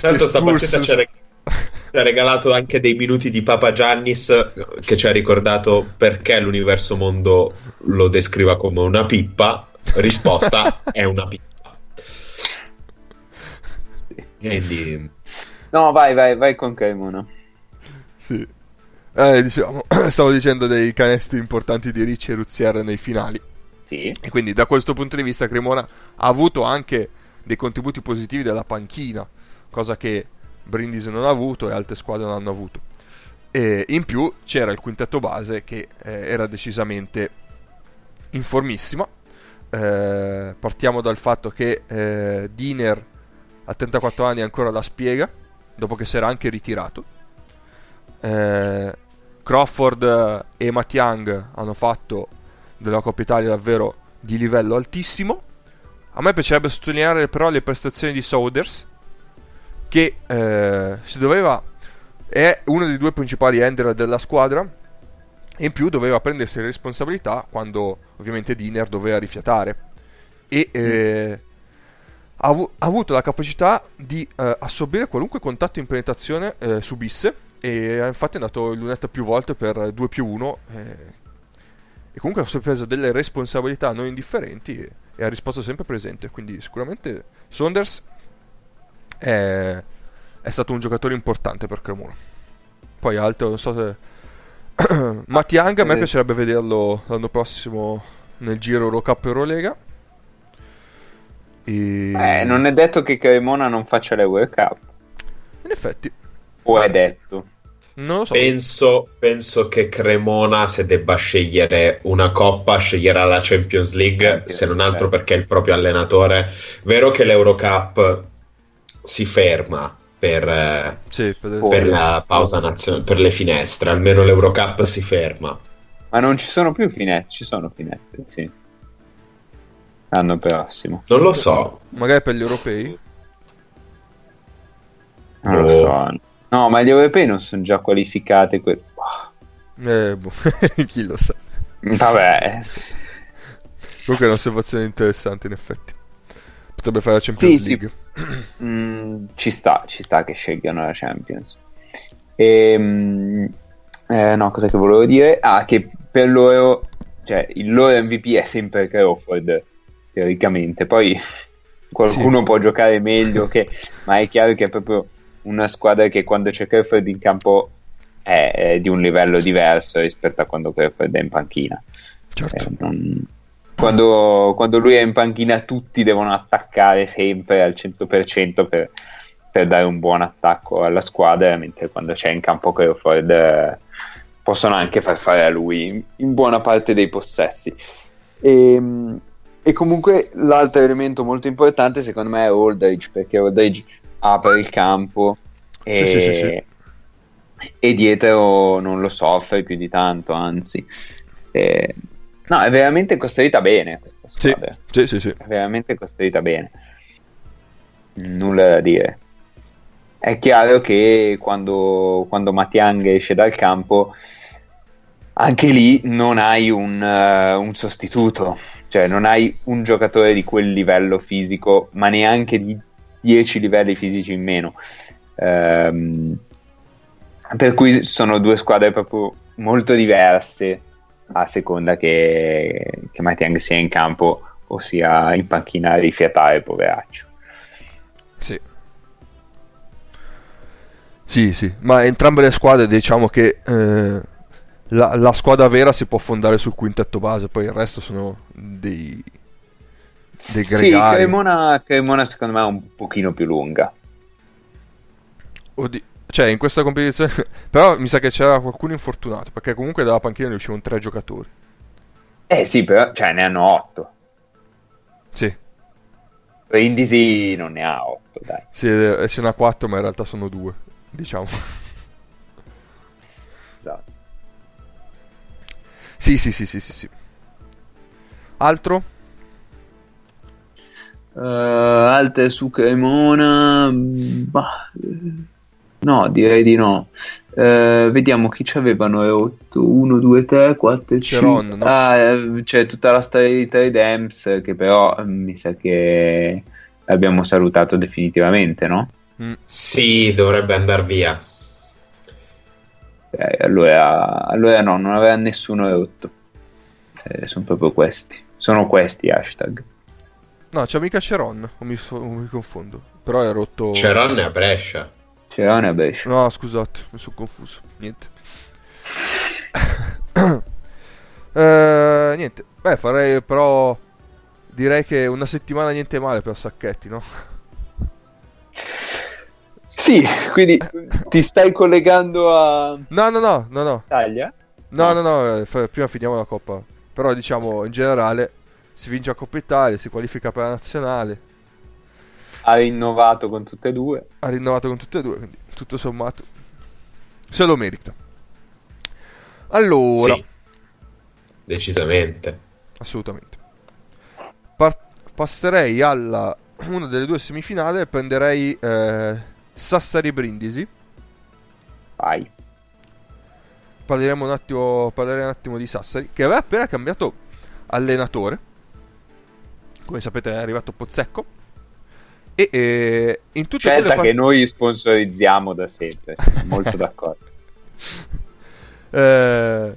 Tanto sta partita ci ha, reg- ci ha regalato anche dei minuti di Papa Giannis che ci ha ricordato perché l'universo mondo lo descriva come una pippa. Risposta è una pippa. Quindi No, vai, vai, vai con Cremona. Sì. Eh, diciamo, stavo dicendo dei canestri importanti di Ricci e Ruzier nei finali. Sì. E quindi da questo punto di vista Cremona ha avuto anche dei contributi positivi dalla panchina, cosa che Brindisi non ha avuto e altre squadre non hanno avuto. E in più c'era il quintetto base che eh, era decisamente in formissima. Eh, partiamo dal fatto che eh, Diner a 34 anni ancora la spiega, dopo che si era anche ritirato. Eh, Crawford e Matt Young hanno fatto della Coppa Italia davvero di livello altissimo. A me piacerebbe sottolineare però le prestazioni di Souders, che eh, si doveva è uno dei due principali ender della squadra. E in più doveva prendersi le responsabilità quando ovviamente Diner doveva rifiatare. E eh, ha avuto la capacità di eh, assorbire qualunque contatto in penetrazione eh, subisse e eh, infatti è andato in lunetta più volte per 2 più 1 e comunque si è preso delle responsabilità non indifferenti e, e ha risposto sempre presente quindi sicuramente Saunders è, è stato un giocatore importante per Cremona poi altro non so se Mattiang a me Eh. piacerebbe vederlo l'anno prossimo nel giro Eurocup Eurolega e... Eh, non è detto che Cremona non faccia l'Euro Cup. in effetti O è detto? Non lo so penso, penso che Cremona se debba scegliere una coppa sceglierà la Champions League Champions, se non altro perché è il proprio allenatore vero che l'Eurocup si ferma per, eh, sì, per, per la pausa nazionale per le finestre almeno l'Eurocup si ferma Ma non ci sono più finestre, ci sono finestre, sì. L'anno prossimo. non lo so magari per gli europei Non lo Oh. so. No, ma gli europei non sono già qualificate. Que- eh, boh, chi lo sa Vabbè, comunque è un'osservazione interessante in effetti potrebbe fare la Champions Sì, sì. League Mm, ci sta, ci sta che scelgano la Champions. E, eh, no, cosa che volevo dire? Ah, che per loro, cioè, il loro MVP è sempre Crawford, teoricamente. Poi qualcuno può giocare meglio, che, ma è chiaro che è proprio una squadra che quando c'è Crawford in campo è, è di un livello diverso rispetto a quando Crawford è in panchina. certo Eh, non- quando, quando lui è in panchina tutti devono attaccare sempre al 100% per, per dare un buon attacco alla squadra, mentre quando c'è in campo Crawford eh, possono anche far fare a lui in, buona parte dei possessi. E, e comunque l'altro elemento molto importante secondo me è Aldridge, perché Aldridge apre il campo e, Sì, sì, sì, e dietro non lo soffre più di tanto, anzi. Eh, no, è veramente costruita bene questa sì, squadra. sì sì sì È veramente costruita bene. Nulla da dire. È chiaro che quando, quando Matiang esce dal campo, anche lì non hai un, eh, un sostituto, cioè non hai un giocatore di quel livello fisico, ma neanche di 10 livelli fisici in meno. Ehm, per cui sono due squadre proprio molto diverse a seconda che, che Matiang sia in campo o sia in panchina a rifiatare, poveraccio. Sì. Sì, sì, ma entrambe le squadre diciamo che eh, la, la squadra vera si può fondare sul quintetto base, poi il resto sono dei, dei Sì, gregari. Cremona, Cremona secondo me è un pochino più lunga. Oddio, cioè in questa competizione, però mi sa che c'era qualcuno infortunato, perché comunque dalla panchina ne uscivano tre giocatori. Eh sì, però cioè, ne hanno 8. Sì, Brindisi non ne ha 8, dai. sì eh, ce n'ha quattro, ma in realtà sono due, diciamo. Esatto. Sì, sì, sì, sì, sì, sì. Altro? Uh, altre su Cremona. mm, bah, No, direi di no. Eh, vediamo chi ci avevano e 8, 1, 2, 3, 4, 5. Ceron, no? Ah, eh, c'è tutta la storia di Trade Amps che però eh, mi sa che abbiamo salutato definitivamente, no? Mm. Sì, dovrebbe andare via. Eh, allora, allora no, non aveva nessuno e 8. Eh, sono proprio questi. Sono questi hashtag. No, c'è mica Ceron, o mi, o mi confondo. Però è rotto... Ceron è a Brescia. C'era una Brescia. No, scusate, mi sono confuso. Niente. Eh, niente. Beh, farei però... Direi che una settimana niente male per Sacchetti, no? Sì, quindi ti stai collegando a No, no, no, no, no. Italia? No, no, no, eh, prima finiamo la Coppa. Però diciamo, in generale, si vince la Coppa Italia, si qualifica per la nazionale, Ha rinnovato con tutte e due. ha rinnovato con tutte e due, quindi tutto sommato se lo merita. Allora, Sì, decisamente. assolutamente. Par- passerei alla una delle due semifinali e prenderei eh, Sassari Brindisi. Vai. Parleremo un attimo, parlerei un attimo di Sassari, che aveva appena cambiato allenatore. Come sapete è arrivato Pozzecco. E eh, in tutte quelle Scelta part- che noi sponsorizziamo da sempre. Molto d'accordo. Eh,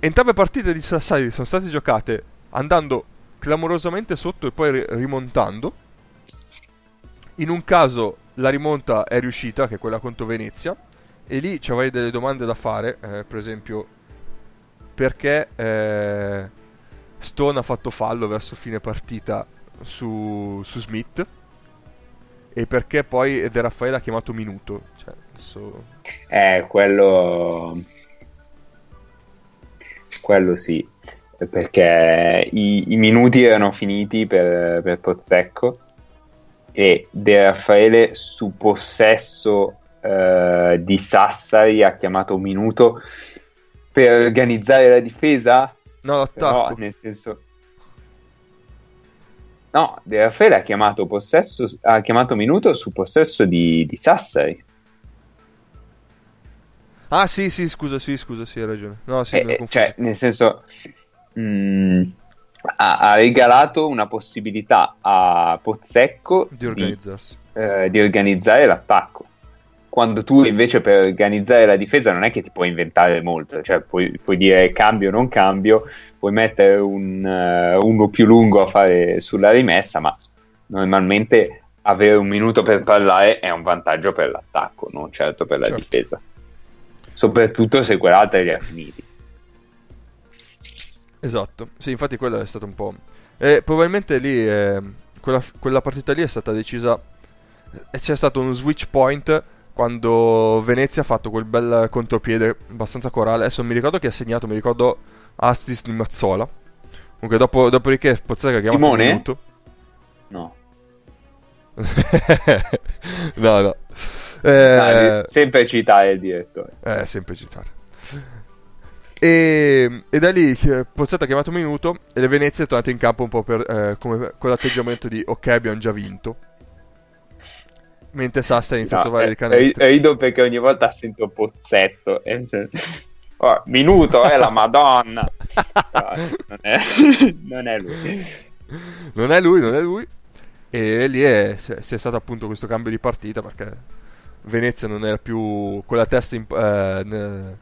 entrambe partite di Sassari sono state giocate andando clamorosamente sotto e poi ri- rimontando. In un caso la rimonta è riuscita, che è quella contro Venezia, e lì ci avrei delle domande da fare, eh, per esempio perché eh, Stone ha fatto fallo verso fine partita su, su Smith e perché poi De Raffaele ha chiamato minuto. Cioè, adesso... Eh, quello... Quello sì. Perché i, i minuti erano finiti per, per Pozzecco e De Raffaele su possesso eh, di Sassari ha chiamato minuto per organizzare la difesa No, Però, l'attacco. nel senso... No, De Raffaele ha chiamato, possesso, ha chiamato minuto su possesso di, di Sassari. Ah, sì, sì, scusa, sì, scusa, sì, hai ragione. No, sì, Eh, eh, cioè, nel senso, mh, ha, ha regalato una possibilità a Pozzecco di organizzarsi. eh, di organizzare l'attacco. Quando tu invece per organizzare la difesa non è che ti puoi inventare molto, cioè puoi, puoi dire cambio o non cambio, puoi mettere un, eh, uno più lungo a fare sulla rimessa, ma normalmente avere un minuto per parlare è un vantaggio per l'attacco, non certo per la Certo. difesa. Soprattutto se quell'altra li ha finiti. Esatto, sì, infatti quello è stato un po'... E probabilmente lì, eh, quella, quella partita lì è stata decisa... E c'è stato uno switch point quando Venezia ha fatto quel bel contropiede abbastanza corale. Adesso mi ricordo chi ha segnato, mi ricordo Astis di Mazzola. Comunque dopo, dopodiché Pozzecca ha chiamato Simone? minuto. No. no, no. Dai, Eh, sempre citare il direttore. Eh, sempre citare. E, e da lì che Pozzetto ha chiamato minuto e le Venezie è tornato in campo un po' per, eh, come quell'atteggiamento di ok abbiamo già vinto. Mentre Sassa ha iniziato No, a trovare eh, le canestri. ri- Rido perché ogni volta sento pozzetto. e cioè- Oh, minuto è la Madonna. No, non, è, non è lui. Non è lui, non è lui. E lì è, c'è, stato appunto questo cambio di partita perché Venezia non era più con la testa in, eh, ne-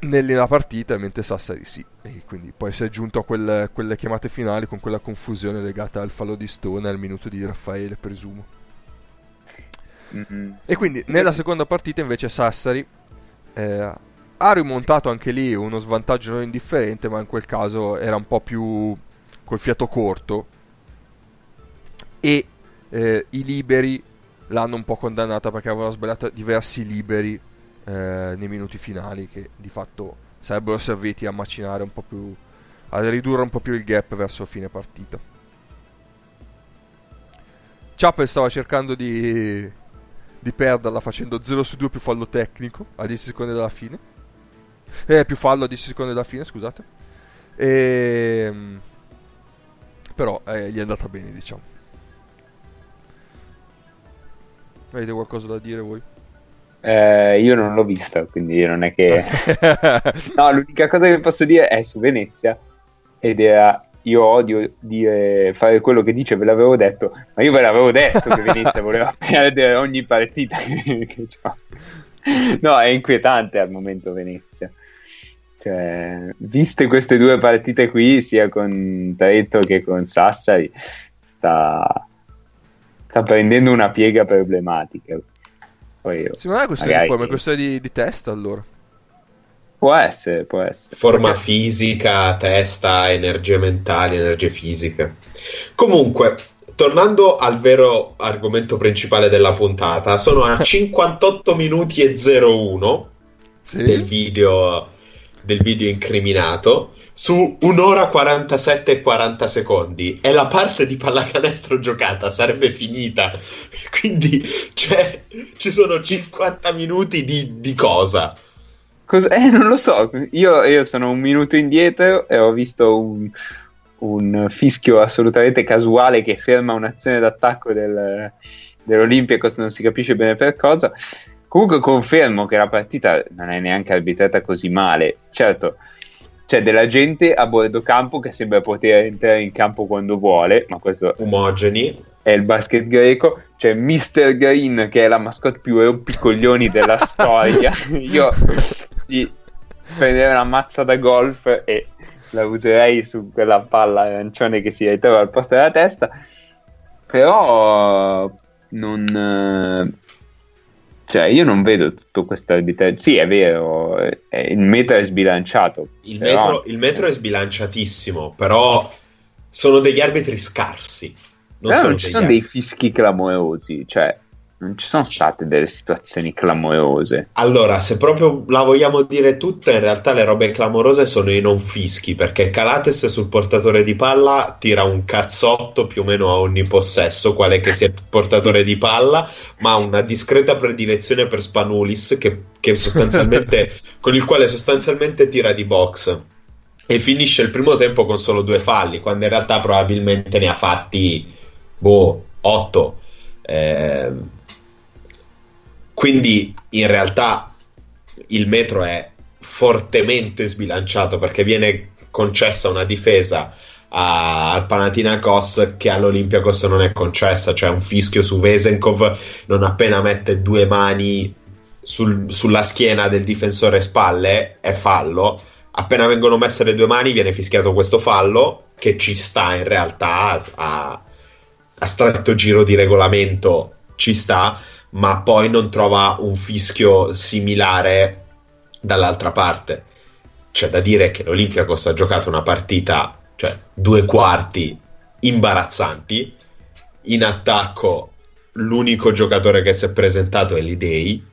nella partita, mentre Sassari sì. E quindi poi si è giunto a quelle, quelle chiamate finali con quella confusione legata al fallo di Stone al minuto di Raffaele, presumo. E quindi nella seconda partita invece Sassari eh, ha rimontato anche lì uno svantaggio non indifferente, ma in quel caso era un po' più col fiato corto. E eh, i liberi l'hanno un po' condannata perché avevano sbagliato diversi liberi eh, nei minuti finali che di fatto sarebbero serviti a macinare un po' più a ridurre un po' più il gap verso fine partita. Chappell stava cercando di, di perderla facendo 0 su 2 più fallo tecnico a 10 secondi dalla fine. Eh, più fallo a 10 secondi dalla fine, scusate. Ehm, però eh, gli è andata bene, diciamo. Avete qualcosa da dire voi? Eh, io non l'ho vista, quindi non è che... no, l'unica cosa che posso dire è su Venezia ed era io odio dire, fare quello che dice, ve l'avevo detto, ma io ve l'avevo detto che Venezia voleva perdere ogni partita che, che fa. No, è inquietante al momento Venezia. Cioè, viste queste due partite qui, sia con Trento che con Sassari, sta, sta prendendo una piega problematica. Poi io, Secondo me è questione di forma, è questione di, di testa allora. Può essere, può essere. Forma Perché- fisica, testa, energie mentali, energie fisiche. Comunque, tornando al vero argomento principale della puntata, sono a 58 minuti e 01 Sì? del video del video incriminato su un'ora 47 e 40 secondi e la parte di pallacanestro giocata sarebbe finita quindi cioè, ci sono 50 minuti di, di cosa Cos- eh, non lo so. Io, io sono un minuto indietro e ho visto un, un fischio assolutamente casuale che ferma un'azione d'attacco del, dell'Olympiacos, non si capisce bene per cosa. Comunque confermo che la partita non è neanche arbitrata così male. Certo, c'è della gente a bordo campo che sembra poter entrare in campo quando vuole, ma questo omogeni è il basket greco. C'è Mr. Green che è la mascotte più rompicoglioni della storia. Io gli prenderei una mazza da golf e la userei su quella palla arancione che si ritrova al posto della testa. Però non. eh, Cioè, io non vedo tutto questo arbitraggio. Sì, è vero, eh, il metro è sbilanciato. il però- metro, il metro è sbilanciatissimo però sono degli arbitri scarsi non non ci degli sono arbitri- dei fischi clamorosi, cioè non ci sono state delle situazioni clamorose. Allora, se proprio la vogliamo dire tutta, in realtà le robe clamorose sono i non fischi, perché Calates sul portatore di palla tira un cazzotto più o meno a ogni possesso, quale che sia il portatore di palla, ma ha una discreta predilezione per Spanulis, che, che sostanzialmente, con il quale sostanzialmente tira di box. E finisce il primo tempo con solo due falli, quando in realtà probabilmente ne ha fatti, boh, otto. Ehm, quindi in realtà il metro è fortemente sbilanciato perché viene concessa una difesa a- al Panathinaikos che all'Olympiakos non è concessa, cioè un fischio su Vesenkov non appena mette due mani sul- sulla schiena del difensore spalle è fallo, appena vengono messe le due mani viene fischiato questo fallo che ci sta in realtà a, a stretto giro di regolamento ci sta ma poi non trova un fischio similare dall'altra parte. C'è da dire che l'Olympiacos ha giocato una partita, cioè due quarti imbarazzanti. In attacco l'unico giocatore che si è presentato è l'Idei.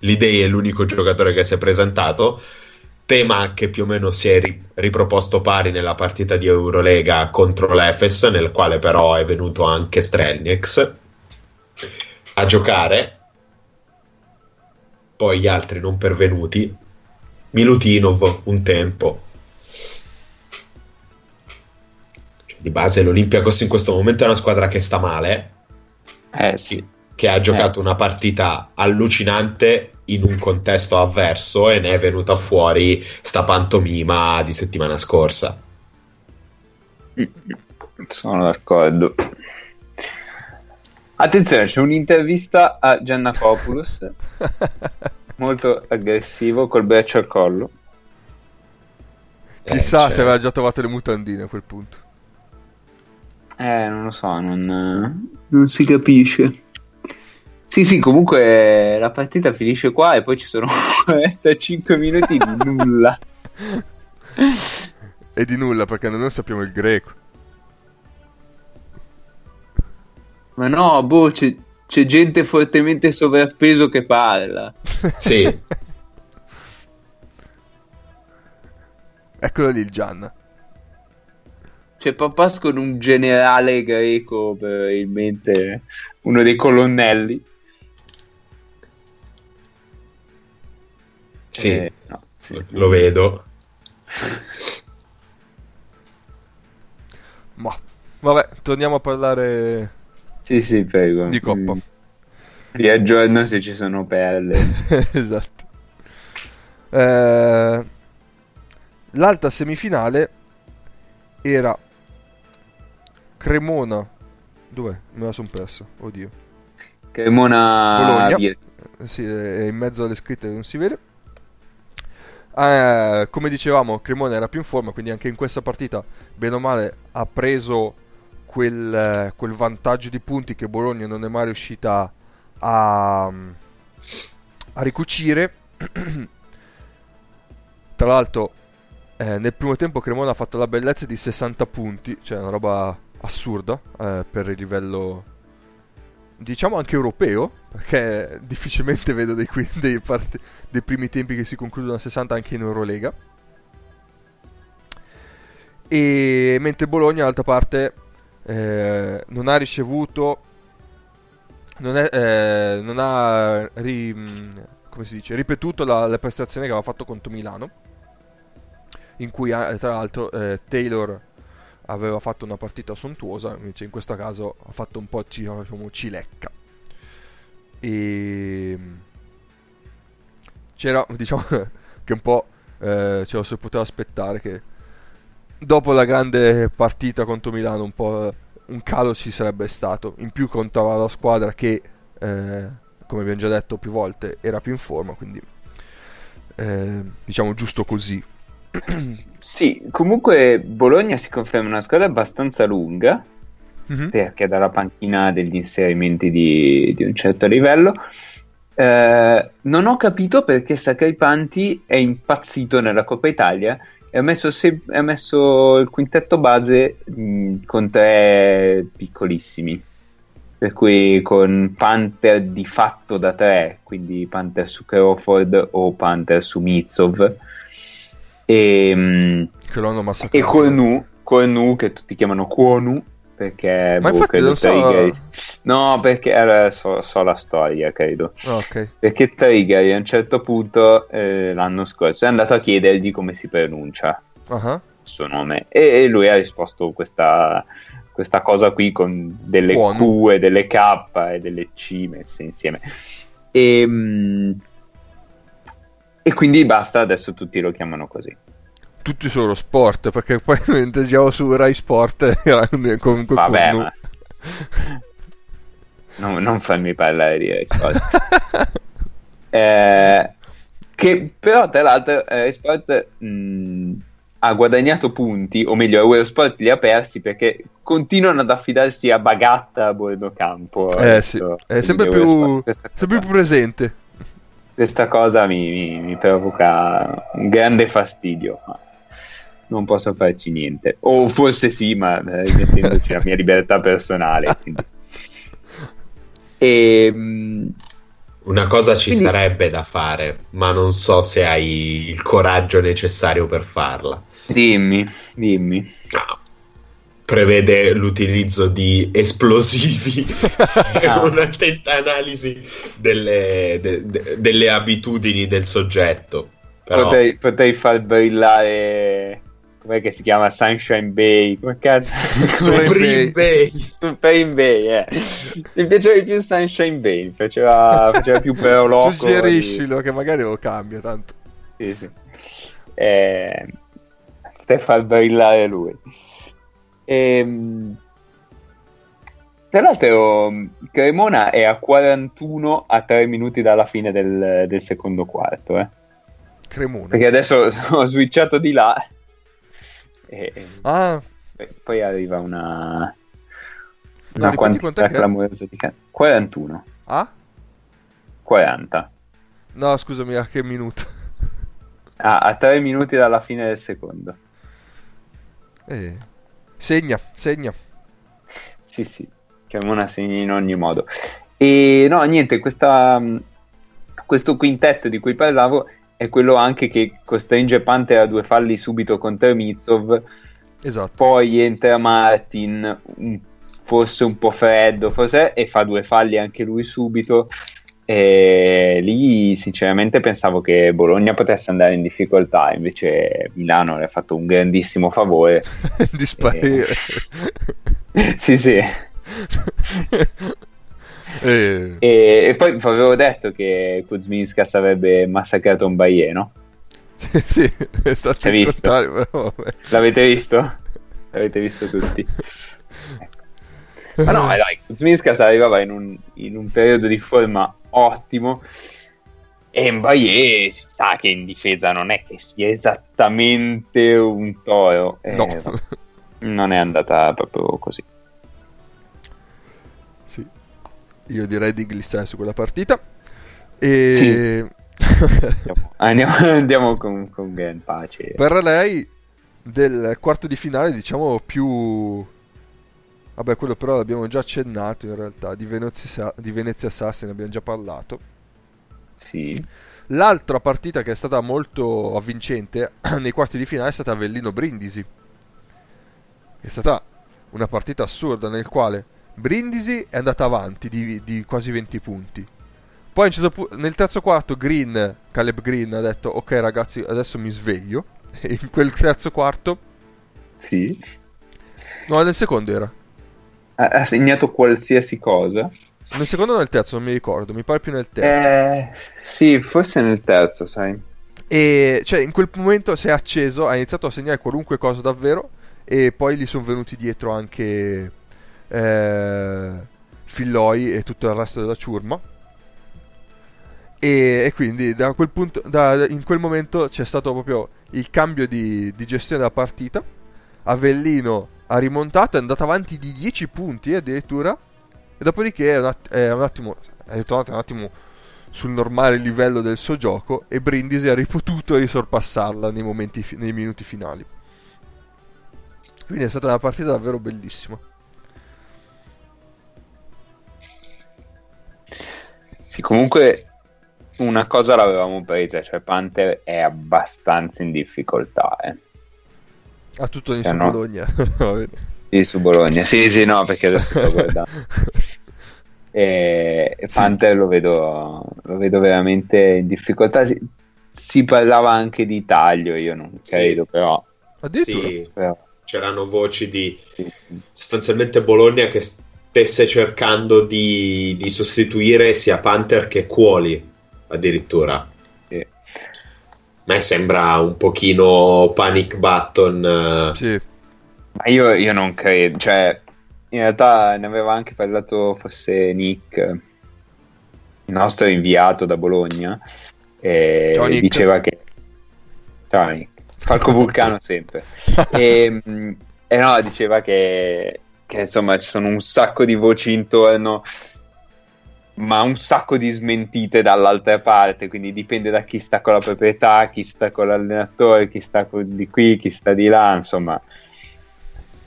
L'Idei è l'unico giocatore che si è presentato. Tema che più o meno si è ri- riproposto pari nella partita di Eurolega contro l'Efes, nel quale però è venuto anche Strelnieks a giocare. Poi gli altri non pervenuti. Milutinov un tempo. Cioè, di base l'Olympiacos in questo momento è una squadra che sta male, Eh sì. che ha giocato Eh. una partita allucinante in un contesto avverso e ne è venuta fuori sta pantomima di settimana scorsa. Sono d'accordo. Attenzione, c'è un'intervista a Giannakopoulos, molto aggressivo, col braccio al collo. Chissà Eh, se cioè- aveva già trovato le mutandine a quel punto. Eh, non lo so, non, non si capisce. Sì, sì, comunque la partita finisce qua e poi ci sono 45 minuti di nulla. E di nulla perché noi non sappiamo il greco. Ma no, boh, c'è, c'è gente fortemente sovrappeso che parla. Sì. Eccolo lì il Gianna. C'è Papas con un generale greco, probabilmente uno dei colonnelli. Sì, Eh, no. lo vedo. Ma vabbè, torniamo a parlare Sì, sì, prego. di Coppa. Mm. Vi aggiorno se ci sono perle. esatto. Eh, l'altra semifinale era Cremona. Dov'è? Me la sono perso. Oddio. Cremona Bologna. Sì, è in mezzo alle scritte non si vede. Eh, come dicevamo, Cremona era più in forma, quindi anche in questa partita, bene o male, ha preso quel, quel vantaggio di punti che Bologna non è mai riuscita a, a ricucire. Tra l'altro, eh, nel primo tempo Cremona ha fatto la bellezza di 60 punti, cioè una roba assurda eh, per il livello, diciamo anche europeo, perché difficilmente vedo dei, dei, part- dei primi tempi che si concludono a 60 anche in Eurolega. E mentre Bologna, d'altra parte, eh, non ha ricevuto, non, è- eh, non ha ri- si dice, ripetuto la, la prestazione che aveva fatto contro Milano, in cui eh, tra l'altro eh, Taylor aveva fatto una partita sontuosa, invece in questo caso ha fatto un po' ci- diciamo, cilecca. E c'era, diciamo, che un po' eh, ce lo si poteva aspettare che dopo la grande partita contro Milano un po' un calo ci sarebbe stato. In più contava la squadra che, eh, come abbiamo già detto più volte, era più in forma, quindi eh, diciamo giusto così. Sì, comunque Bologna si conferma una squadra abbastanza lunga, Mhm. perché dalla panchina degli inserimenti di, di un certo livello. Eh, non ho capito perché Sacripanti è impazzito nella Coppa Italia e ha messo, se- ha messo il quintetto base mh, con tre piccolissimi. Per cui con Panther di fatto da tre, quindi Panther su Crawford o Panther su Mitsov. E, mh, Che lo hanno e massacrato. Cornu, Cornu, che tutti chiamano Quonu, perché... Ma infatti non so- Trigger- No, perché allora, so, so la storia, credo. Ah, ok. Perché Trigger a un certo punto, eh, l'anno scorso, è andato a chiedergli come si pronuncia Ah, il suo nome e, e lui ha risposto questa, questa cosa qui con delle Quonu. Q e delle K e delle C messe insieme. E, mm, e quindi basta, adesso tutti lo chiamano così. Tutti solo sport, perché poi mentre giravo su Rai Sport era comunque Vabbè, Cornu. ma- non, non farmi parlare di Rai Sport. Eh, che però tra l'altro eh, Rai Sport mh, ha guadagnato punti, o meglio Eurosport li ha persi perché continuano ad affidarsi a Bagatta a bordo campo. Eh sì, adesso, è sempre più, sempre più presente. questa cosa mi, mi- mi provoca un grande fastidio, non posso farci niente. O forse sì, ma eh, rimettendoci la mia libertà personale. quindi. E, mm, Una cosa ci Quindi- sarebbe da fare, ma non so se hai il coraggio necessario per farla. dimmi, dimmi. No. Prevede l'utilizzo di esplosivi e Ah. un'attenta analisi delle, de- de- delle abitudini del soggetto. Però Potrei, potrei far brillare. Com'è che si chiama? Sunshine Bay. Come cazzo? Supreme Bay. Supreme Bay, eh. Mi piaceva di più Sunshine Bay. mi Faceva, faceva più però loco. Suggeriscilo che magari lo cambia tanto. Sì, sì. Eh, per far brillare lui. Ehm, tra l'altro, Cremona è a 41 a 3 minuti dalla fine del, del secondo quarto. eh. Cremone. Perché adesso ho switchato di là. E Ah, poi- poi arriva una. No, Una ripeti quantità clamorosa di can- 41. ah? 40. No, scusami, a che minuto? Ah, a 3 minuti dalla fine del secondo. Eh. Segna, segna. Sì, sì, Cremona segna in ogni modo. E no, niente, questa, mh, questo quintetto di cui parlavo è quello anche che costringe Panther a due falli subito contro Mitsov, Esatto. poi entra Martin, forse un po' freddo, forse, e fa due falli anche lui subito. E lì sinceramente pensavo che Bologna potesse andare in difficoltà, invece Milano le ha fatto un grandissimo favore. di sparire. sì, sì. e... E, e poi vi avevo detto che Kuzminskas avrebbe massacrato un Baie, no? Sì, sì, è stato Hai il visto? però. L'avete visto? L'avete visto tutti? Ma no, ma dai, Kuzminskas arrivava in un, in un periodo di forma ottimo e Mbaye si sa che in difesa non è che sia esattamente un toro. Eh, No. Non è andata proprio così. Io direi di glissare su quella partita. E... Andiamo, andiamo, andiamo con, con gran pace. per lei del quarto di finale, diciamo più... Vabbè, quello però l'abbiamo già accennato in realtà, di Venezia, di Venezia Sassi ne abbiamo già parlato. Sì. L'altra partita che è stata molto avvincente nei quarti di finale è stata Avellino Brindisi. È stata una partita assurda nel quale Brindisi è andata avanti di, di quasi 20 punti. Poi certo pu- nel terzo quarto Green, Caleb Green ha detto ok ragazzi adesso mi sveglio. E in quel terzo quarto, Sì. no nel secondo era. Ha, ha segnato qualsiasi cosa. Nel secondo o nel terzo non mi ricordo, mi pare più nel terzo. Eh, sì, forse nel terzo, sai. E cioè in quel momento si è acceso, ha iniziato a segnare qualunque cosa davvero e poi gli sono venuti dietro anche eh, Filloi e tutto il resto della ciurma. E, e quindi da quel punto, da- in quel momento c'è stato proprio il cambio di, di gestione della partita. Avellino ha rimontato, è andato avanti di 10 punti addirittura. E dopodiché è un, att- è un attimo, è ritornato un attimo sul normale livello del suo gioco e Brindisi ha ripotuto risorpassarla nei, momenti nei minuti finali. Quindi è stata una partita davvero bellissima. Sì, comunque una cosa l'avevamo presa, cioè Panther è abbastanza in difficoltà, eh. Ha tutto in Eh, su no. Bologna. Sì, su Bologna. Sì, sì, no, perché adesso sto guardando. E, e Sì. Panther lo vedo, lo vedo veramente in difficoltà. Si, si parlava anche di taglio, io non Sì. credo, però, Addirittura. Sì, però c'erano voci di sì, sì. sostanzialmente Bologna che stesse cercando di, di sostituire sia Panther che Cuoli addirittura. Sì. A me sembra un pochino panic button. eh, Sì. Ma io, io non credo, cioè, in realtà ne aveva anche parlato forse Nick, il nostro inviato da Bologna, e Ciao, diceva che... Ciao Nick, Falco Vulcano sempre. e, mh, e no, diceva che, che insomma ci sono un sacco di voci intorno, ma un sacco di smentite dall'altra parte, quindi dipende da chi sta con la proprietà, chi sta con l'allenatore, chi sta di qui, chi sta di là, insomma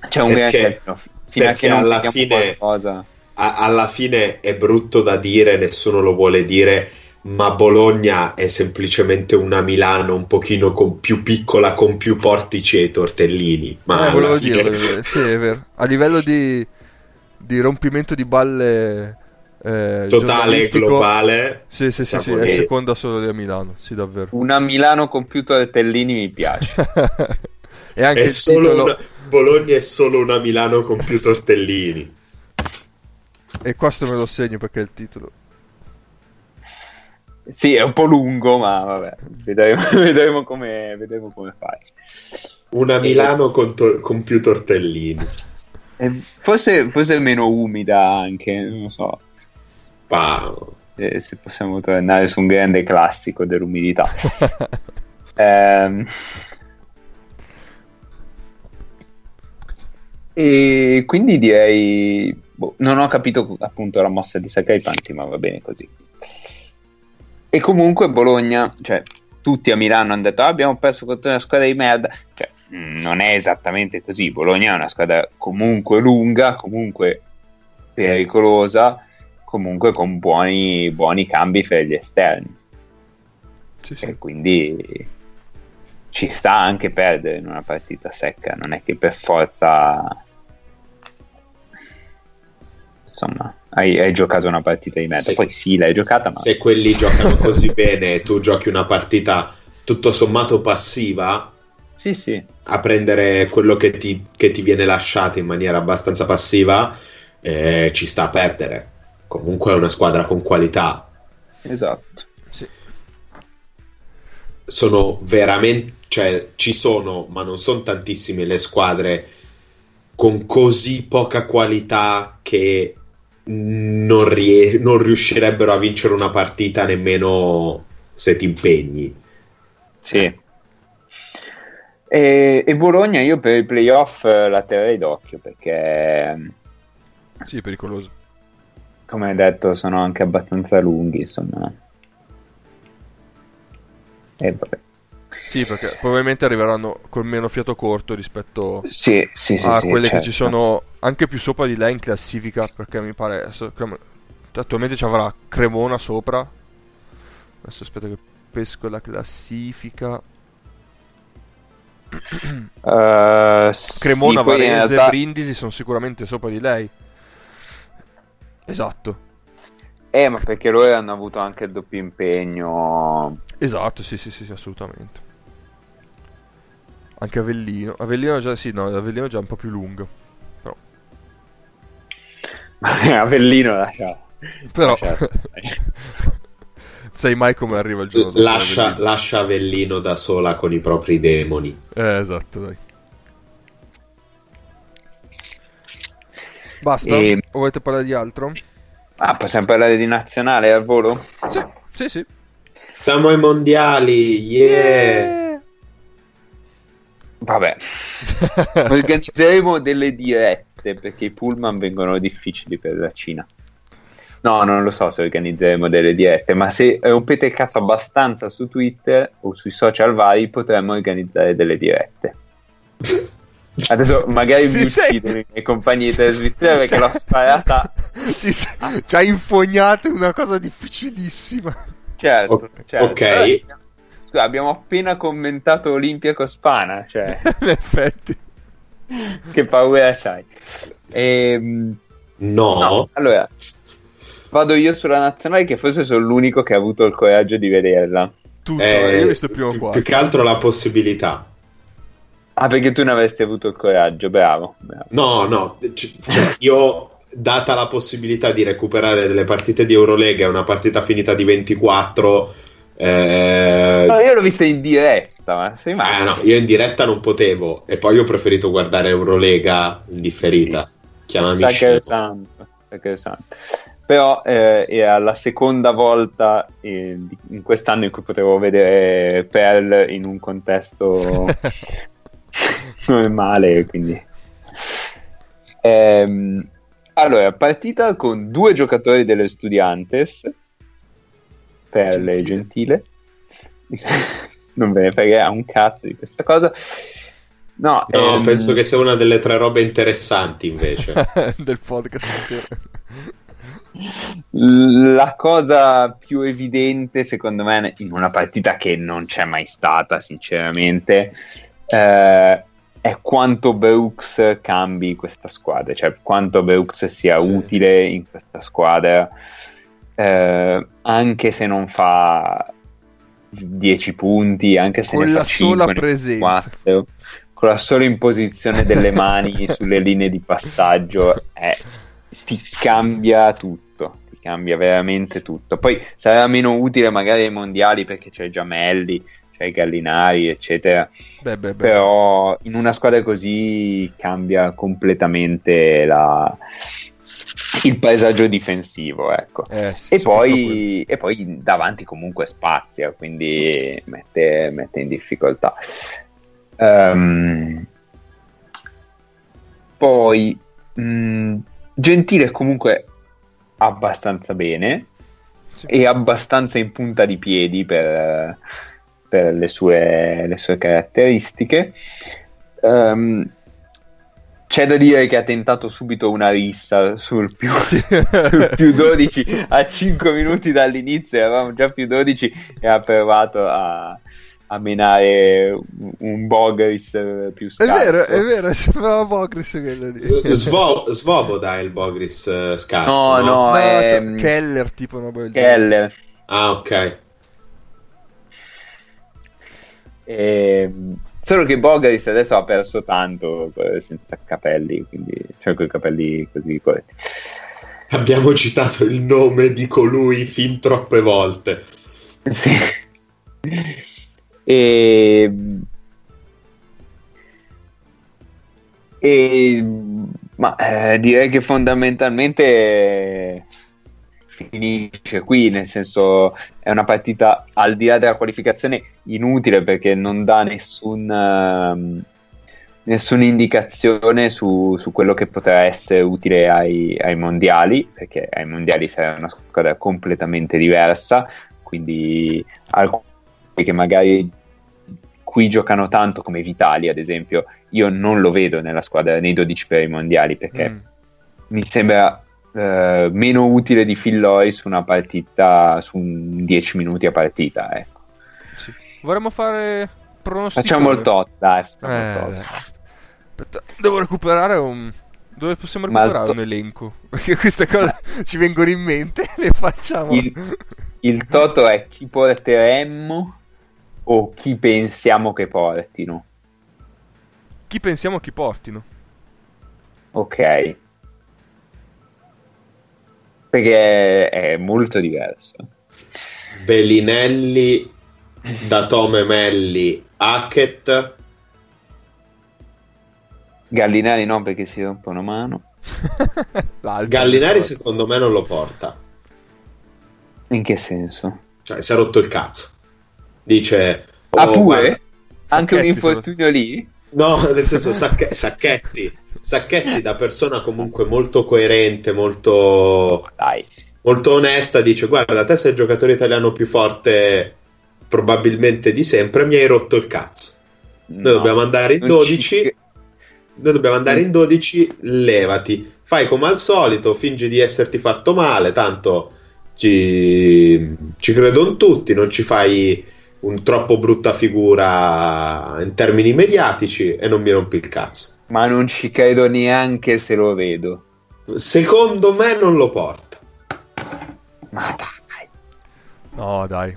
c'è un Perché- gran casino. Fino a che non alla fine- qualcosa. a- alla fine è brutto da dire, nessuno lo vuole dire, ma Bologna è semplicemente una Milano un pochino con- più piccola, con più portici e tortellini. Ma Eh, fine- dirlo, sì, è vero. A livello di, di rompimento di balle eh, totale e globale. Sì, sì, sì, sì, è seconda solo di Milano, sì, davvero. Una Milano con più tortellini mi piace. e anche È il solo titolo, una- Bologna è solo una Milano con più tortellini. e questo me lo segno perché è il titolo. Sì, è un po' lungo, ma vabbè, vedremo, vedremo come, vedremo come fai. Una Milano con, tor- con più tortellini. E forse, forse meno umida anche, non so. Pa- eh, se possiamo tornare su un grande classico dell'umidità. Ehm, e quindi direi, boh, non ho capito appunto la mossa di Sakai Panti, ma va bene così. E comunque Bologna, cioè tutti a Milano hanno detto "Ah, abbiamo perso contro una squadra di merda, cioè mh, non è esattamente così, Bologna è una squadra comunque lunga, comunque pericolosa, comunque con buoni, buoni cambi fra gli esterni. Sì, sì. e quindi ci sta anche perdere in una partita secca, non è che per forza insomma hai, hai giocato una partita di merda, Se- poi sì l'hai giocata ma Se quelli giocano così bene e tu giochi una partita tutto sommato passiva, sì sì a prendere quello che ti, che ti viene lasciato in maniera abbastanza passiva, eh, ci sta a perdere. Comunque è una squadra con qualità. Esatto. Sì. Sono veramente, cioè ci sono, ma non sono tantissime le squadre con così poca qualità che non, rie- non riuscirebbero a vincere una partita nemmeno se ti impegni. Sì. E, e Bologna io per i playoff eh, la terrei d'occhio perché, Sì, è pericoloso. come hai detto, sono anche abbastanza lunghi, insomma. E vabbè. Sì, perché probabilmente arriveranno col meno fiato corto rispetto Sì, sì, sì. a quelle certo. che ci sono anche più sopra di lei in classifica, perché mi pare Crem- attualmente ci avrà Cremona sopra. Adesso aspetta che pesco la classifica. Sì, Cremona, Varese, realtà- Brindisi sono sicuramente sopra di lei. Esatto. Eh, ma perché loro hanno avuto anche il doppio impegno. Esatto, sì, sì, sì, assolutamente. Anche Avellino. Avellino già sì, no, Avellino è già un po' più lungo. Però, Avellino lascia. però lascia- sai mai come arriva il giorno Lascia, Avellino. lascia Avellino da sola con i propri demoni. Eh, esatto, dai. Basta? E- O volete parlare di altro? Ah, possiamo parlare di nazionale al volo? Sì, sì, sì. Siamo ai mondiali, yeah! Vabbè, organizzeremo delle dirette perché i pullman vengono difficili per la Cina. No, non lo so se organizzeremo delle dirette, ma se rompete il cazzo abbastanza su Twitter o sui social vari potremmo organizzare delle dirette. Adesso magari Ti mi sei- uccidono i miei compagni di trasmissione perché Cioè- l'ho sparata. ci, ci ha infognato una cosa difficilissima. Certo, O- certo. ok. Però, Scusa, abbiamo appena commentato Olimpia Cospana, cioè... In effetti. che paura c'hai. Ehm, No, no, allora, vado io sulla nazionale che forse sono l'unico che ha avuto il coraggio di vederla. Tutto, eh, io ho visto il primo più, quarto. più che altro la possibilità. Ah, perché tu ne avresti avuto il coraggio, bravo. bravo. No, no, c- cioè, io data la possibilità di recuperare delle partite di Eurolega e una partita finita di 24, eh, No, io l'ho vista in diretta, eh, no, io in diretta non potevo e poi ho preferito guardare Eurolega in differita. Chiamami scemo. Sacrosanto, sacrosanto. Però eh, era la seconda volta eh, di- in quest'anno in cui potevo vedere Pearl in un contesto normale, quindi... Ehm, allora, partita con due giocatori delle Studiantes, Pearl e Gentile. non ve ne fregherà un cazzo di questa cosa. No, No, ehm, penso che sia una delle tre robe interessanti invece. del podcast. La cosa più evidente, secondo me, in una partita che non c'è mai stata, sinceramente, eh, è quanto Brooks cambi questa squadra, cioè quanto Brooks sia Sì. utile in questa squadra, eh, anche se non fa 10 punti, anche se Con ne la fa 5, sola ne fa presenza. 4, con la sola imposizione delle mani sulle linee di passaggio, eh, ti cambia tutto, ti cambia veramente tutto. Poi sarà meno utile magari ai mondiali perché c'è Giamelli, c'è i Gallinari, eccetera. Beh, beh, beh. Però in una squadra così cambia completamente la- il paesaggio difensivo, ecco. Eh, sì, E poi, e poi davanti comunque spazia, quindi mette, mette in difficoltà. Ehm, poi mh, Gentile comunque abbastanza bene Sì. e abbastanza in punta di piedi per, per le, sue, le sue caratteristiche. Ehm, c'è da dire che ha tentato subito una rissa sul più, Sì. sul più 12 a 5 minuti dall'inizio, eravamo già più 12 e ha provato a, a menare un- eh, più È scarso. vero, è vero, sembrava Bogris quello lì. Svo- Svoboda è il Bogris eh, scarso. No, no? no, No, cioè, ehm, Keller tipo una genere. Keller. Ah, ok. Ehm, Solo che Bogaris adesso ha perso tanto eh, senza capelli, quindi cioè con i capelli così corretti. Abbiamo citato il nome di colui fin troppe volte. Sì. E... e... Ma eh, direi che fondamentalmente finisce qui, nel senso è una partita al di là della qualificazione inutile perché non dà nessun, uh, nessuna indicazione su, su, quello che potrà essere utile ai, ai, mondiali, perché ai mondiali sarà una squadra completamente diversa, quindi alcuni che magari qui giocano tanto come Vitali ad esempio, io non lo vedo nella squadra nei 12 per i mondiali perché mm. mi sembra eh, meno utile di Filloy su una partita su un 10 minuti a partita ecco. sì. vorremmo fare pronostici facciamo il tot dai, facciamo eh, il tot. Dai. Aspetta, devo recuperare un dove possiamo recuperare to- un elenco perché queste cose ci vengono in mente le facciamo il, il toto è chi porteremmo o chi pensiamo che portino chi pensiamo che portino ok perché è molto diverso. Bellinelli, Datome Melli, Hackett. Gallinari no perché si rompe una mano. Gallinari secondo me non lo porta. In che senso? Cioè, si è rotto il cazzo. Dice... Oh, ah, pure? Guarda, Anche un infortunio sono... lì? No, nel senso sacche- sacchetti. Sacchetti da persona comunque molto coerente, molto, molto onesta, dice guarda, te sei il giocatore italiano più forte probabilmente di sempre, mi hai rotto il cazzo. Noi no, dobbiamo andare in 12. Ci... Noi dobbiamo andare in 12, levati. Fai come al solito, fingi di esserti fatto male, tanto ci, ci credono tutti, non ci fai un troppo brutta figura in termini mediatici e non mi rompi il cazzo. Ma non ci credo neanche se lo vedo. Secondo me non lo porta. Ma dai. No, dai.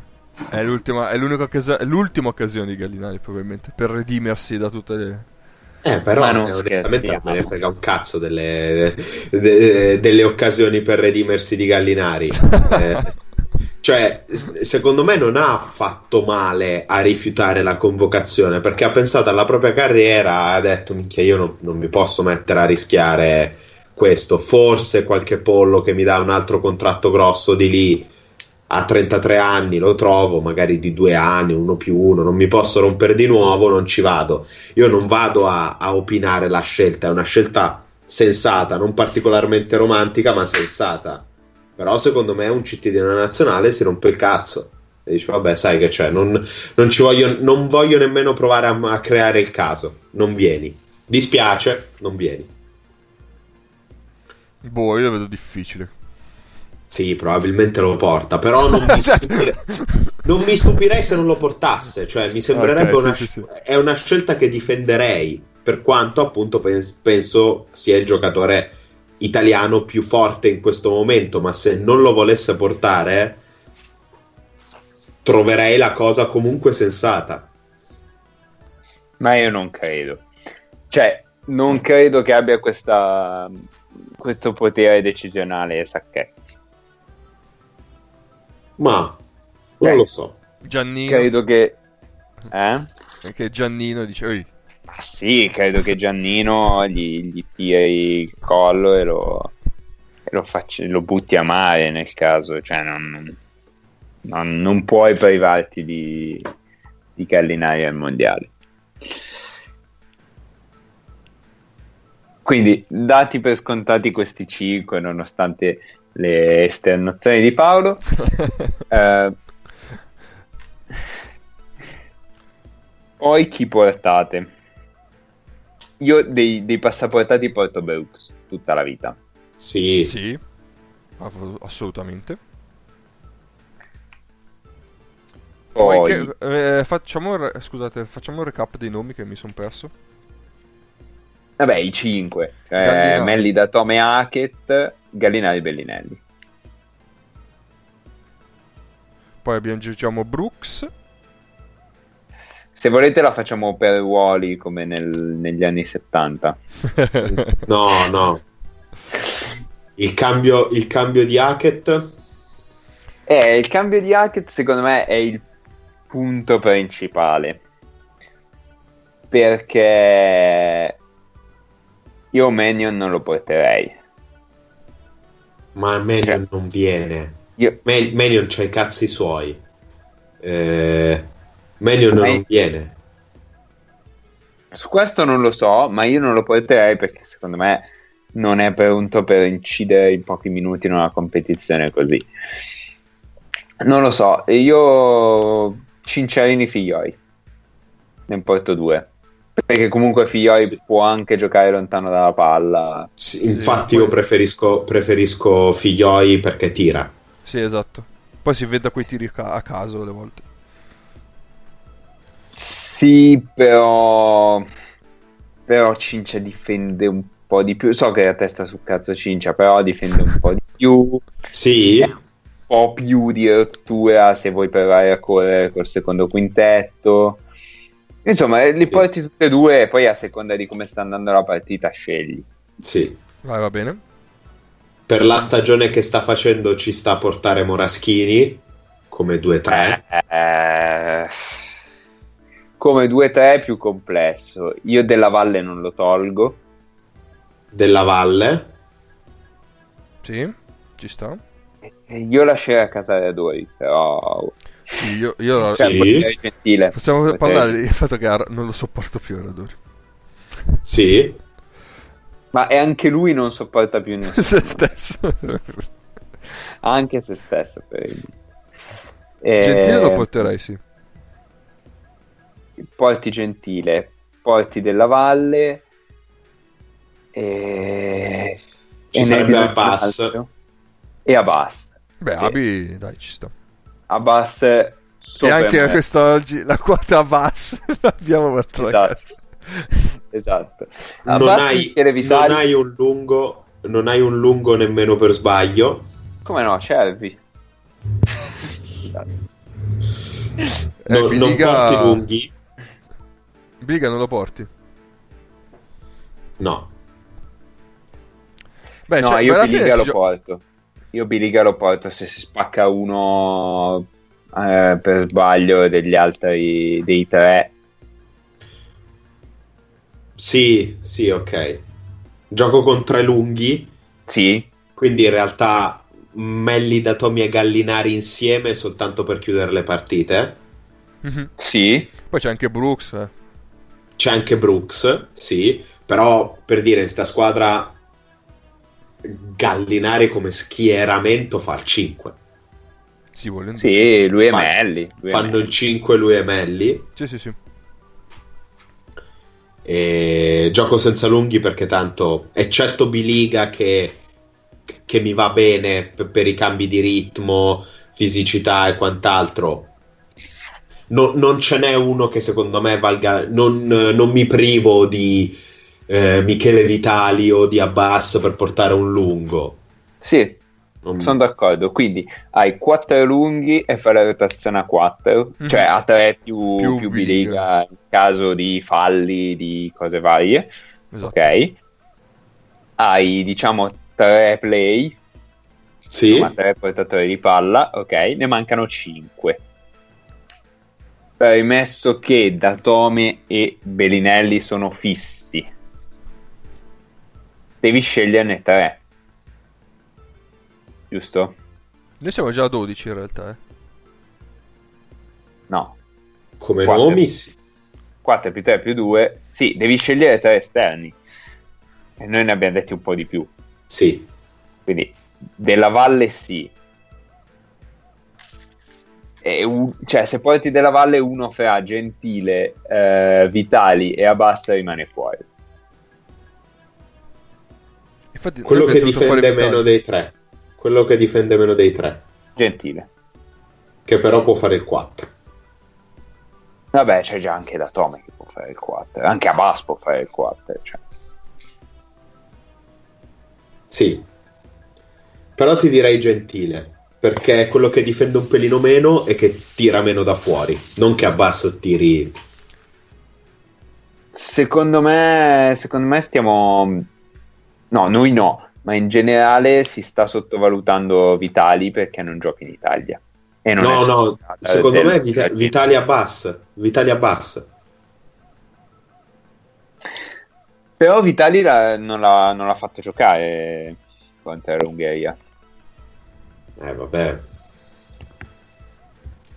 È l'ultima, è, occasio- è l'ultima occasione di Gallinari, probabilmente, per redimersi da tutte le. Eh, però eh, onestamente non me ne frega un cazzo delle, de, de, delle occasioni per redimersi di Gallinari. eh, cioè, secondo me non ha fatto male a rifiutare la convocazione perché ha pensato alla propria carriera, ha detto minchia io non, non mi posso mettere a rischiare questo, forse qualche pollo che mi dà un altro contratto grosso di lì a 33 anni lo trovo, magari di due anni, uno più uno, non mi posso rompere di nuovo, non ci vado. Io non vado a, a opinare la scelta, è una scelta sensata, non particolarmente romantica, ma sensata però secondo me un cittadino nazionale si rompe il cazzo. E dice, vabbè, sai che c'è, non, non, voglio, non voglio nemmeno provare a, a, creare il caso. Non vieni. Dispiace, non vieni. Boh, io lo vedo difficile. Sì, probabilmente lo porta, però non mi, stupire, non mi stupirei se non lo portasse. Cioè, mi sembrerebbe okay, una, sì, sì. È una scelta che difenderei, per quanto appunto penso sia il giocatore italiano più forte in questo momento, ma se non lo volesse portare, troverei la cosa comunque sensata. Ma io non credo. Cioè, non credo che abbia questa, questo potere decisionale Sacchetti. Ma non cioè, lo so. Giannino. Credo che... Eh? Che Giannino dice... Ma sì, credo che Giannino gli, gli tiri il collo e lo, e lo, faccia, lo, butti a mare nel caso, cioè non, non, non puoi privarti di, di Gallinari al mondiale. Quindi, dati per scontati questi 5, nonostante le esternazioni di Paolo, eh, poi chi portate? Io dei, dei passaportati porto Brooks tutta la vita. Sì. Sì, assolutamente. Poi, Poi eh, facciamo, scusate, facciamo un recap dei nomi che mi sono perso. Vabbè, i 5. Eh, Melli da Tome Hackett, Gallinari Bellinelli. Poi abbiamo, diciamo, Brooks. Se volete la facciamo per ruoli come nel- negli anni 70. No, no. Il cambio, il cambio di Hackett Eh, il cambio di Hackett secondo me è il punto principale. Perché io Manion non lo porterei. Ma Manion non viene. Io- Ma- Manion c'ha i cazzi suoi. Eh, Ma- non viene. Su questo non lo so, ma io non lo porterei perché secondo me non è pronto per incidere in pochi minuti in una competizione così. Non lo so, io Cinciarini Figlioi ne porto due. Perché comunque Figlioi Sì. può anche giocare lontano dalla palla. Sì, infatti io preferisco, preferisco Figlioi perché tira. sì, esatto. Poi si vede quei tiri a caso alle volte. Sì, però però Cincia difende un po' di più. So che è a testa sul cazzo Cincia, però difende un po' di più. Sì, un po' più di rottura se vuoi provare a correre col secondo quintetto. Insomma, eh, li Sì. porti tutte e due e poi a seconda di come sta andando la partita scegli. sì. Vai, va bene. Per la stagione che sta facendo ci sta a portare Moraschini come 2-3. Eh, come 2-3 è più complesso. Io della Valle non lo tolgo. Della Valle. Sì, ci sta. E Io lascerei a Casaradori, però... Sì, io, io Cioè, Sì. potrei gentile. Possiamo Potrei- parlare del fatto che non lo sopporto più Radori. Sì. Ma e anche lui non sopporta più nessuno. Se stesso. anche se stesso. Per Eh, Gentile lo porterei, sì. Porti Gentile, porti della Valle e, Ci e sarebbe Abbas. e Abbas. Beh, Sì. Abi, dai, ci sta. Abbas E anche me. quest'oggi la quota bass l'abbiamo portata a Esatto. casa. esatto. Non Abbas, hai, non hai un lungo. Non hai un lungo nemmeno per sbaglio. come no, Cervi. Esatto. Eh, Non, porti lunghi. Biga non lo porti. No. Beh, no, cioè, io Biliga lo gio- porto. Io Biliga lo porto se si spacca uno eh, per sbaglio degli altri dei tre. Sì, sì, ok. Gioco con tre lunghi. Sì, Quindi in realtà Melli da Tommy e Gallinari insieme soltanto per chiudere le partite. Mhm. sì, Poi c'è anche Brooks. eh. C'è anche Brooks, sì, però per dire in sta squadra Gallinari come schieramento fa il 5. Sì, sì, lui è Fa- Melli. lui è Fanno Melli. il 5 lui e Melli. Sì, sì, sì. E gioco senza lunghi perché tanto, eccetto Biliga che, che mi va bene p- per i cambi di ritmo, fisicità e quant'altro, no- non ce n'è uno che secondo me valga. Non, non mi privo di eh, Michele Vitali o di Abbas per portare un lungo. Sì, Non- sono d'accordo. Quindi hai 4 lunghi e fai la rotazione a 4, Mhm. cioè a 3 più, Più più Biliga. in caso di falli, di cose varie. Esatto. Ok. Hai diciamo 3 play, Sì, 3 portatori di palla, ok. Ne mancano 5. Premesso che Datome e Bellinelli sono fissi, devi sceglierne 3. Giusto? Noi siamo già a 12 in realtà. Eh. No. come Quattro. nomi, sì. 4 più 3 più 2. Sì, devi scegliere 3 esterni. E noi ne abbiamo detti un po' di più. Sì. Quindi della Valle sì. Un- cioè, se porti della Valle uno fra Gentile, eh, Vitali e Abbassa rimane fuori. Infatti, Quello che difende meno dei tre. Quello che difende meno dei tre. Gentile. Che però può fare il 4. Vabbè, c'è già anche da Tome che può fare il 4. Anche Abbas può fare il 4. Cioè. Sì. Però ti direi gentile. Perché è quello che difende un pelino meno e che tira meno da fuori. Non che Abbas tiri Secondo me, secondo me stiamo... No, noi no, ma in generale si sta sottovalutando Vitali perché non gioca in Italia. No, è no, secondo me Vita- Vitalia Bass. Vitalia Bass. Però Vitali la- non, l'ha, non l'ha fatto giocare contro l'Ungheria. Eh, vabbè.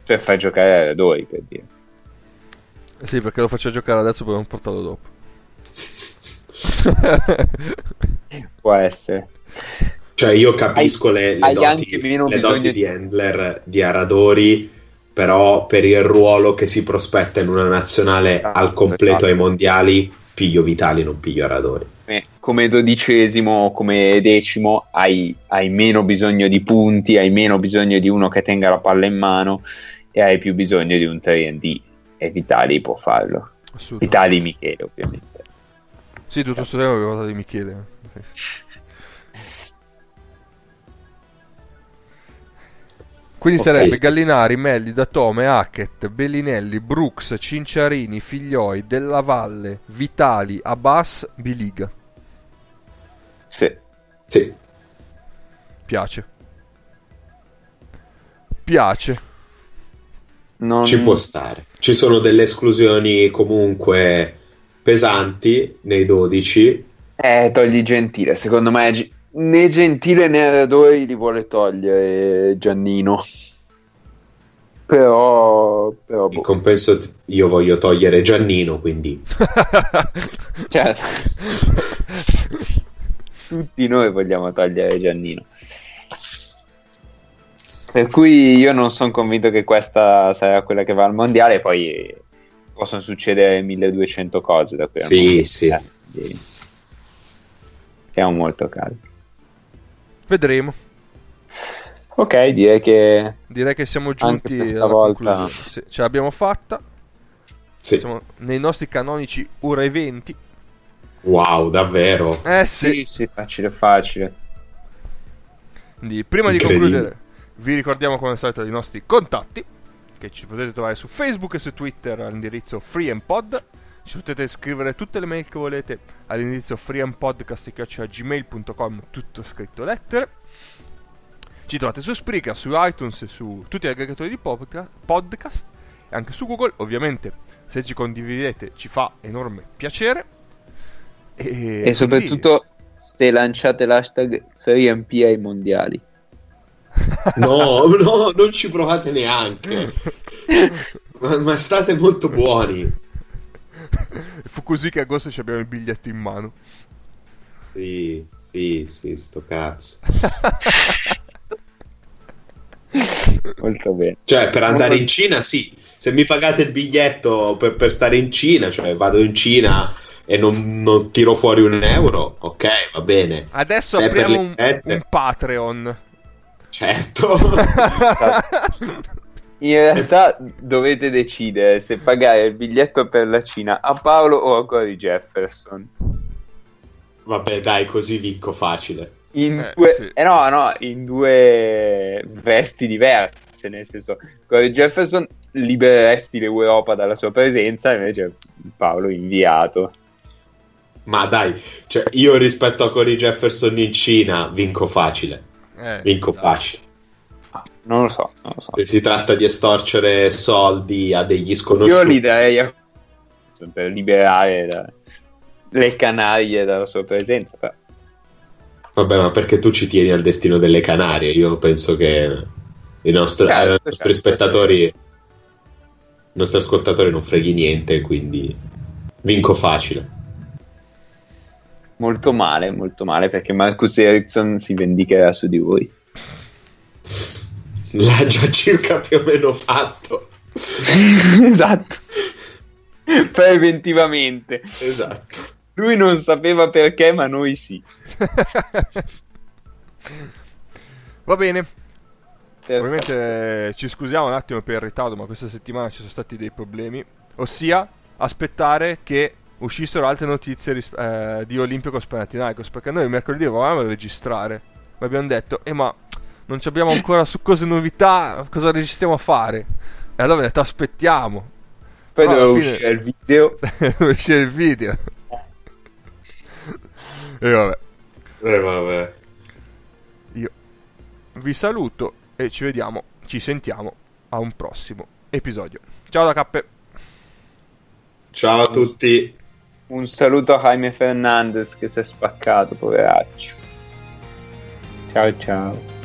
Cioè fai giocare Radori per dire. Sì, perché lo faccio giocare adesso per non portarlo dopo. Può essere. Cioè, io capisco le, le doti, le doti di- di Handler di Aradori, però per il ruolo che si prospetta in una nazionale Esatto, al completo esatto. ai mondiali, piglio Vitali, non piglio Aradori. Come- Come dodicesimo o come decimo hai, hai meno bisogno di punti, hai meno bisogno di uno che tenga la palla in mano e hai più bisogno di un 3D. E Vitali può farlo. Vitali Michele, ovviamente. Sì, tutto questo tempo avevo parlato di Michele. Quindi sarebbe Gallinari, Melli, Datome, Hackett, Bellinelli, Brooks, Cinciarini, Figlioi, Della Valle, Vitali, Abbas, Biliga. Sì. Sì, Piace. Piace. Non- ci può stare. Ci sono delle esclusioni comunque pesanti nei 12. Eh, togli Gentile. Secondo me né Gentile né Radori li vuole togliere Giannino. Però... però In boh. compenso t- io voglio togliere Giannino, quindi Cioè, tutti noi vogliamo togliere Giannino. Per cui io non sono convinto che questa sarà quella che va al mondiale, poi possono succedere 1200 cose da qui al Sì, sì. Eh, quindi Siamo molto caldi. Vedremo. Ok, direi che Direi che siamo giunti alla volta. conclusione. Sì, ce l'abbiamo fatta. sì. Siamo nei nostri canonici ora e 20. Wow, davvero. Eh sì. sì, sì, facile, facile. Quindi, prima di concludere, vi ricordiamo come al solito i nostri contatti, che ci potete trovare su Facebook e su Twitter all'indirizzo freeandpod. Ci potete scrivere tutte le mail che volete all'indirizzo freeandpodcast.gmail.com, tutto scritto lettere. Ci trovate su Spreaker, su iTunes, su tutti gli aggregatori di podca- podcast e anche su Google. Ovviamente, se ci condividete ci fa enorme piacere. E, E soprattutto se lanciate l'hashtag 3MP ai mondiali. No, no, non ci provate neanche. Ma, ma state molto buoni. Fu così che a agosto ci abbiamo il biglietto in mano. Sì, sì, sì, sto cazzo. Molto bene. Cioè, per andare in Cina, sì. Se mi pagate il biglietto per, per stare in Cina, cioè vado in Cina e non, non tiro fuori un euro, ok, va bene. Adesso Se apriamo un, un Patreon. Certo. In realtà dovete decidere se pagare il biglietto per la Cina a Paolo o a Cory Jefferson. Vabbè, dai, così vinco facile. In Eh, due, sì. eh no, no, in due vesti diverse, nel senso, Cory Jefferson libereresti l'Europa dalla sua presenza, invece Paolo inviato. Ma dai, cioè, io rispetto a Cory Jefferson in Cina vinco facile. Eh, Vinco dai. facile. Non lo so, non lo so. Se si tratta di estorcere soldi a degli Io sconosciuti. li darei a per liberare da- le Canarie dalla sua presenza. però. Vabbè, ma perché tu ci tieni al destino delle Canarie? Io penso che i nostri, Certo, ai nostri certo, spettatori, i nostri ascoltatori non freghi niente, quindi vinco facile. Molto male, molto male perché Marcus Ericsson si vendicherà su di voi. L'ha già circa più o meno fatto. esatto. Preventivamente. Esatto. Lui non sapeva perché, ma noi sì. Va bene. Per- Ovviamente eh, ci scusiamo un attimo per il ritardo, ma questa settimana ci sono stati dei problemi. Ossia, aspettare che uscissero altre notizie ris- eh, di Olympiacos Panathinaikos. Perché noi mercoledì volevamo registrare. Ma abbiamo detto, eh ma non ci abbiamo ancora su cose novità, cosa registriamo a fare? E allora abbiamo detto, aspettiamo. Poi Però doveva fine- uscire il video. Deve uscire il video. e vabbè, Eh, vabbè. io vi saluto e ci vediamo, ci sentiamo a un prossimo episodio. Ciao da Cappe. Ciao a tutti. Un saluto a Jaime Fernandez che si è spaccato, poveraccio. Ciao ciao.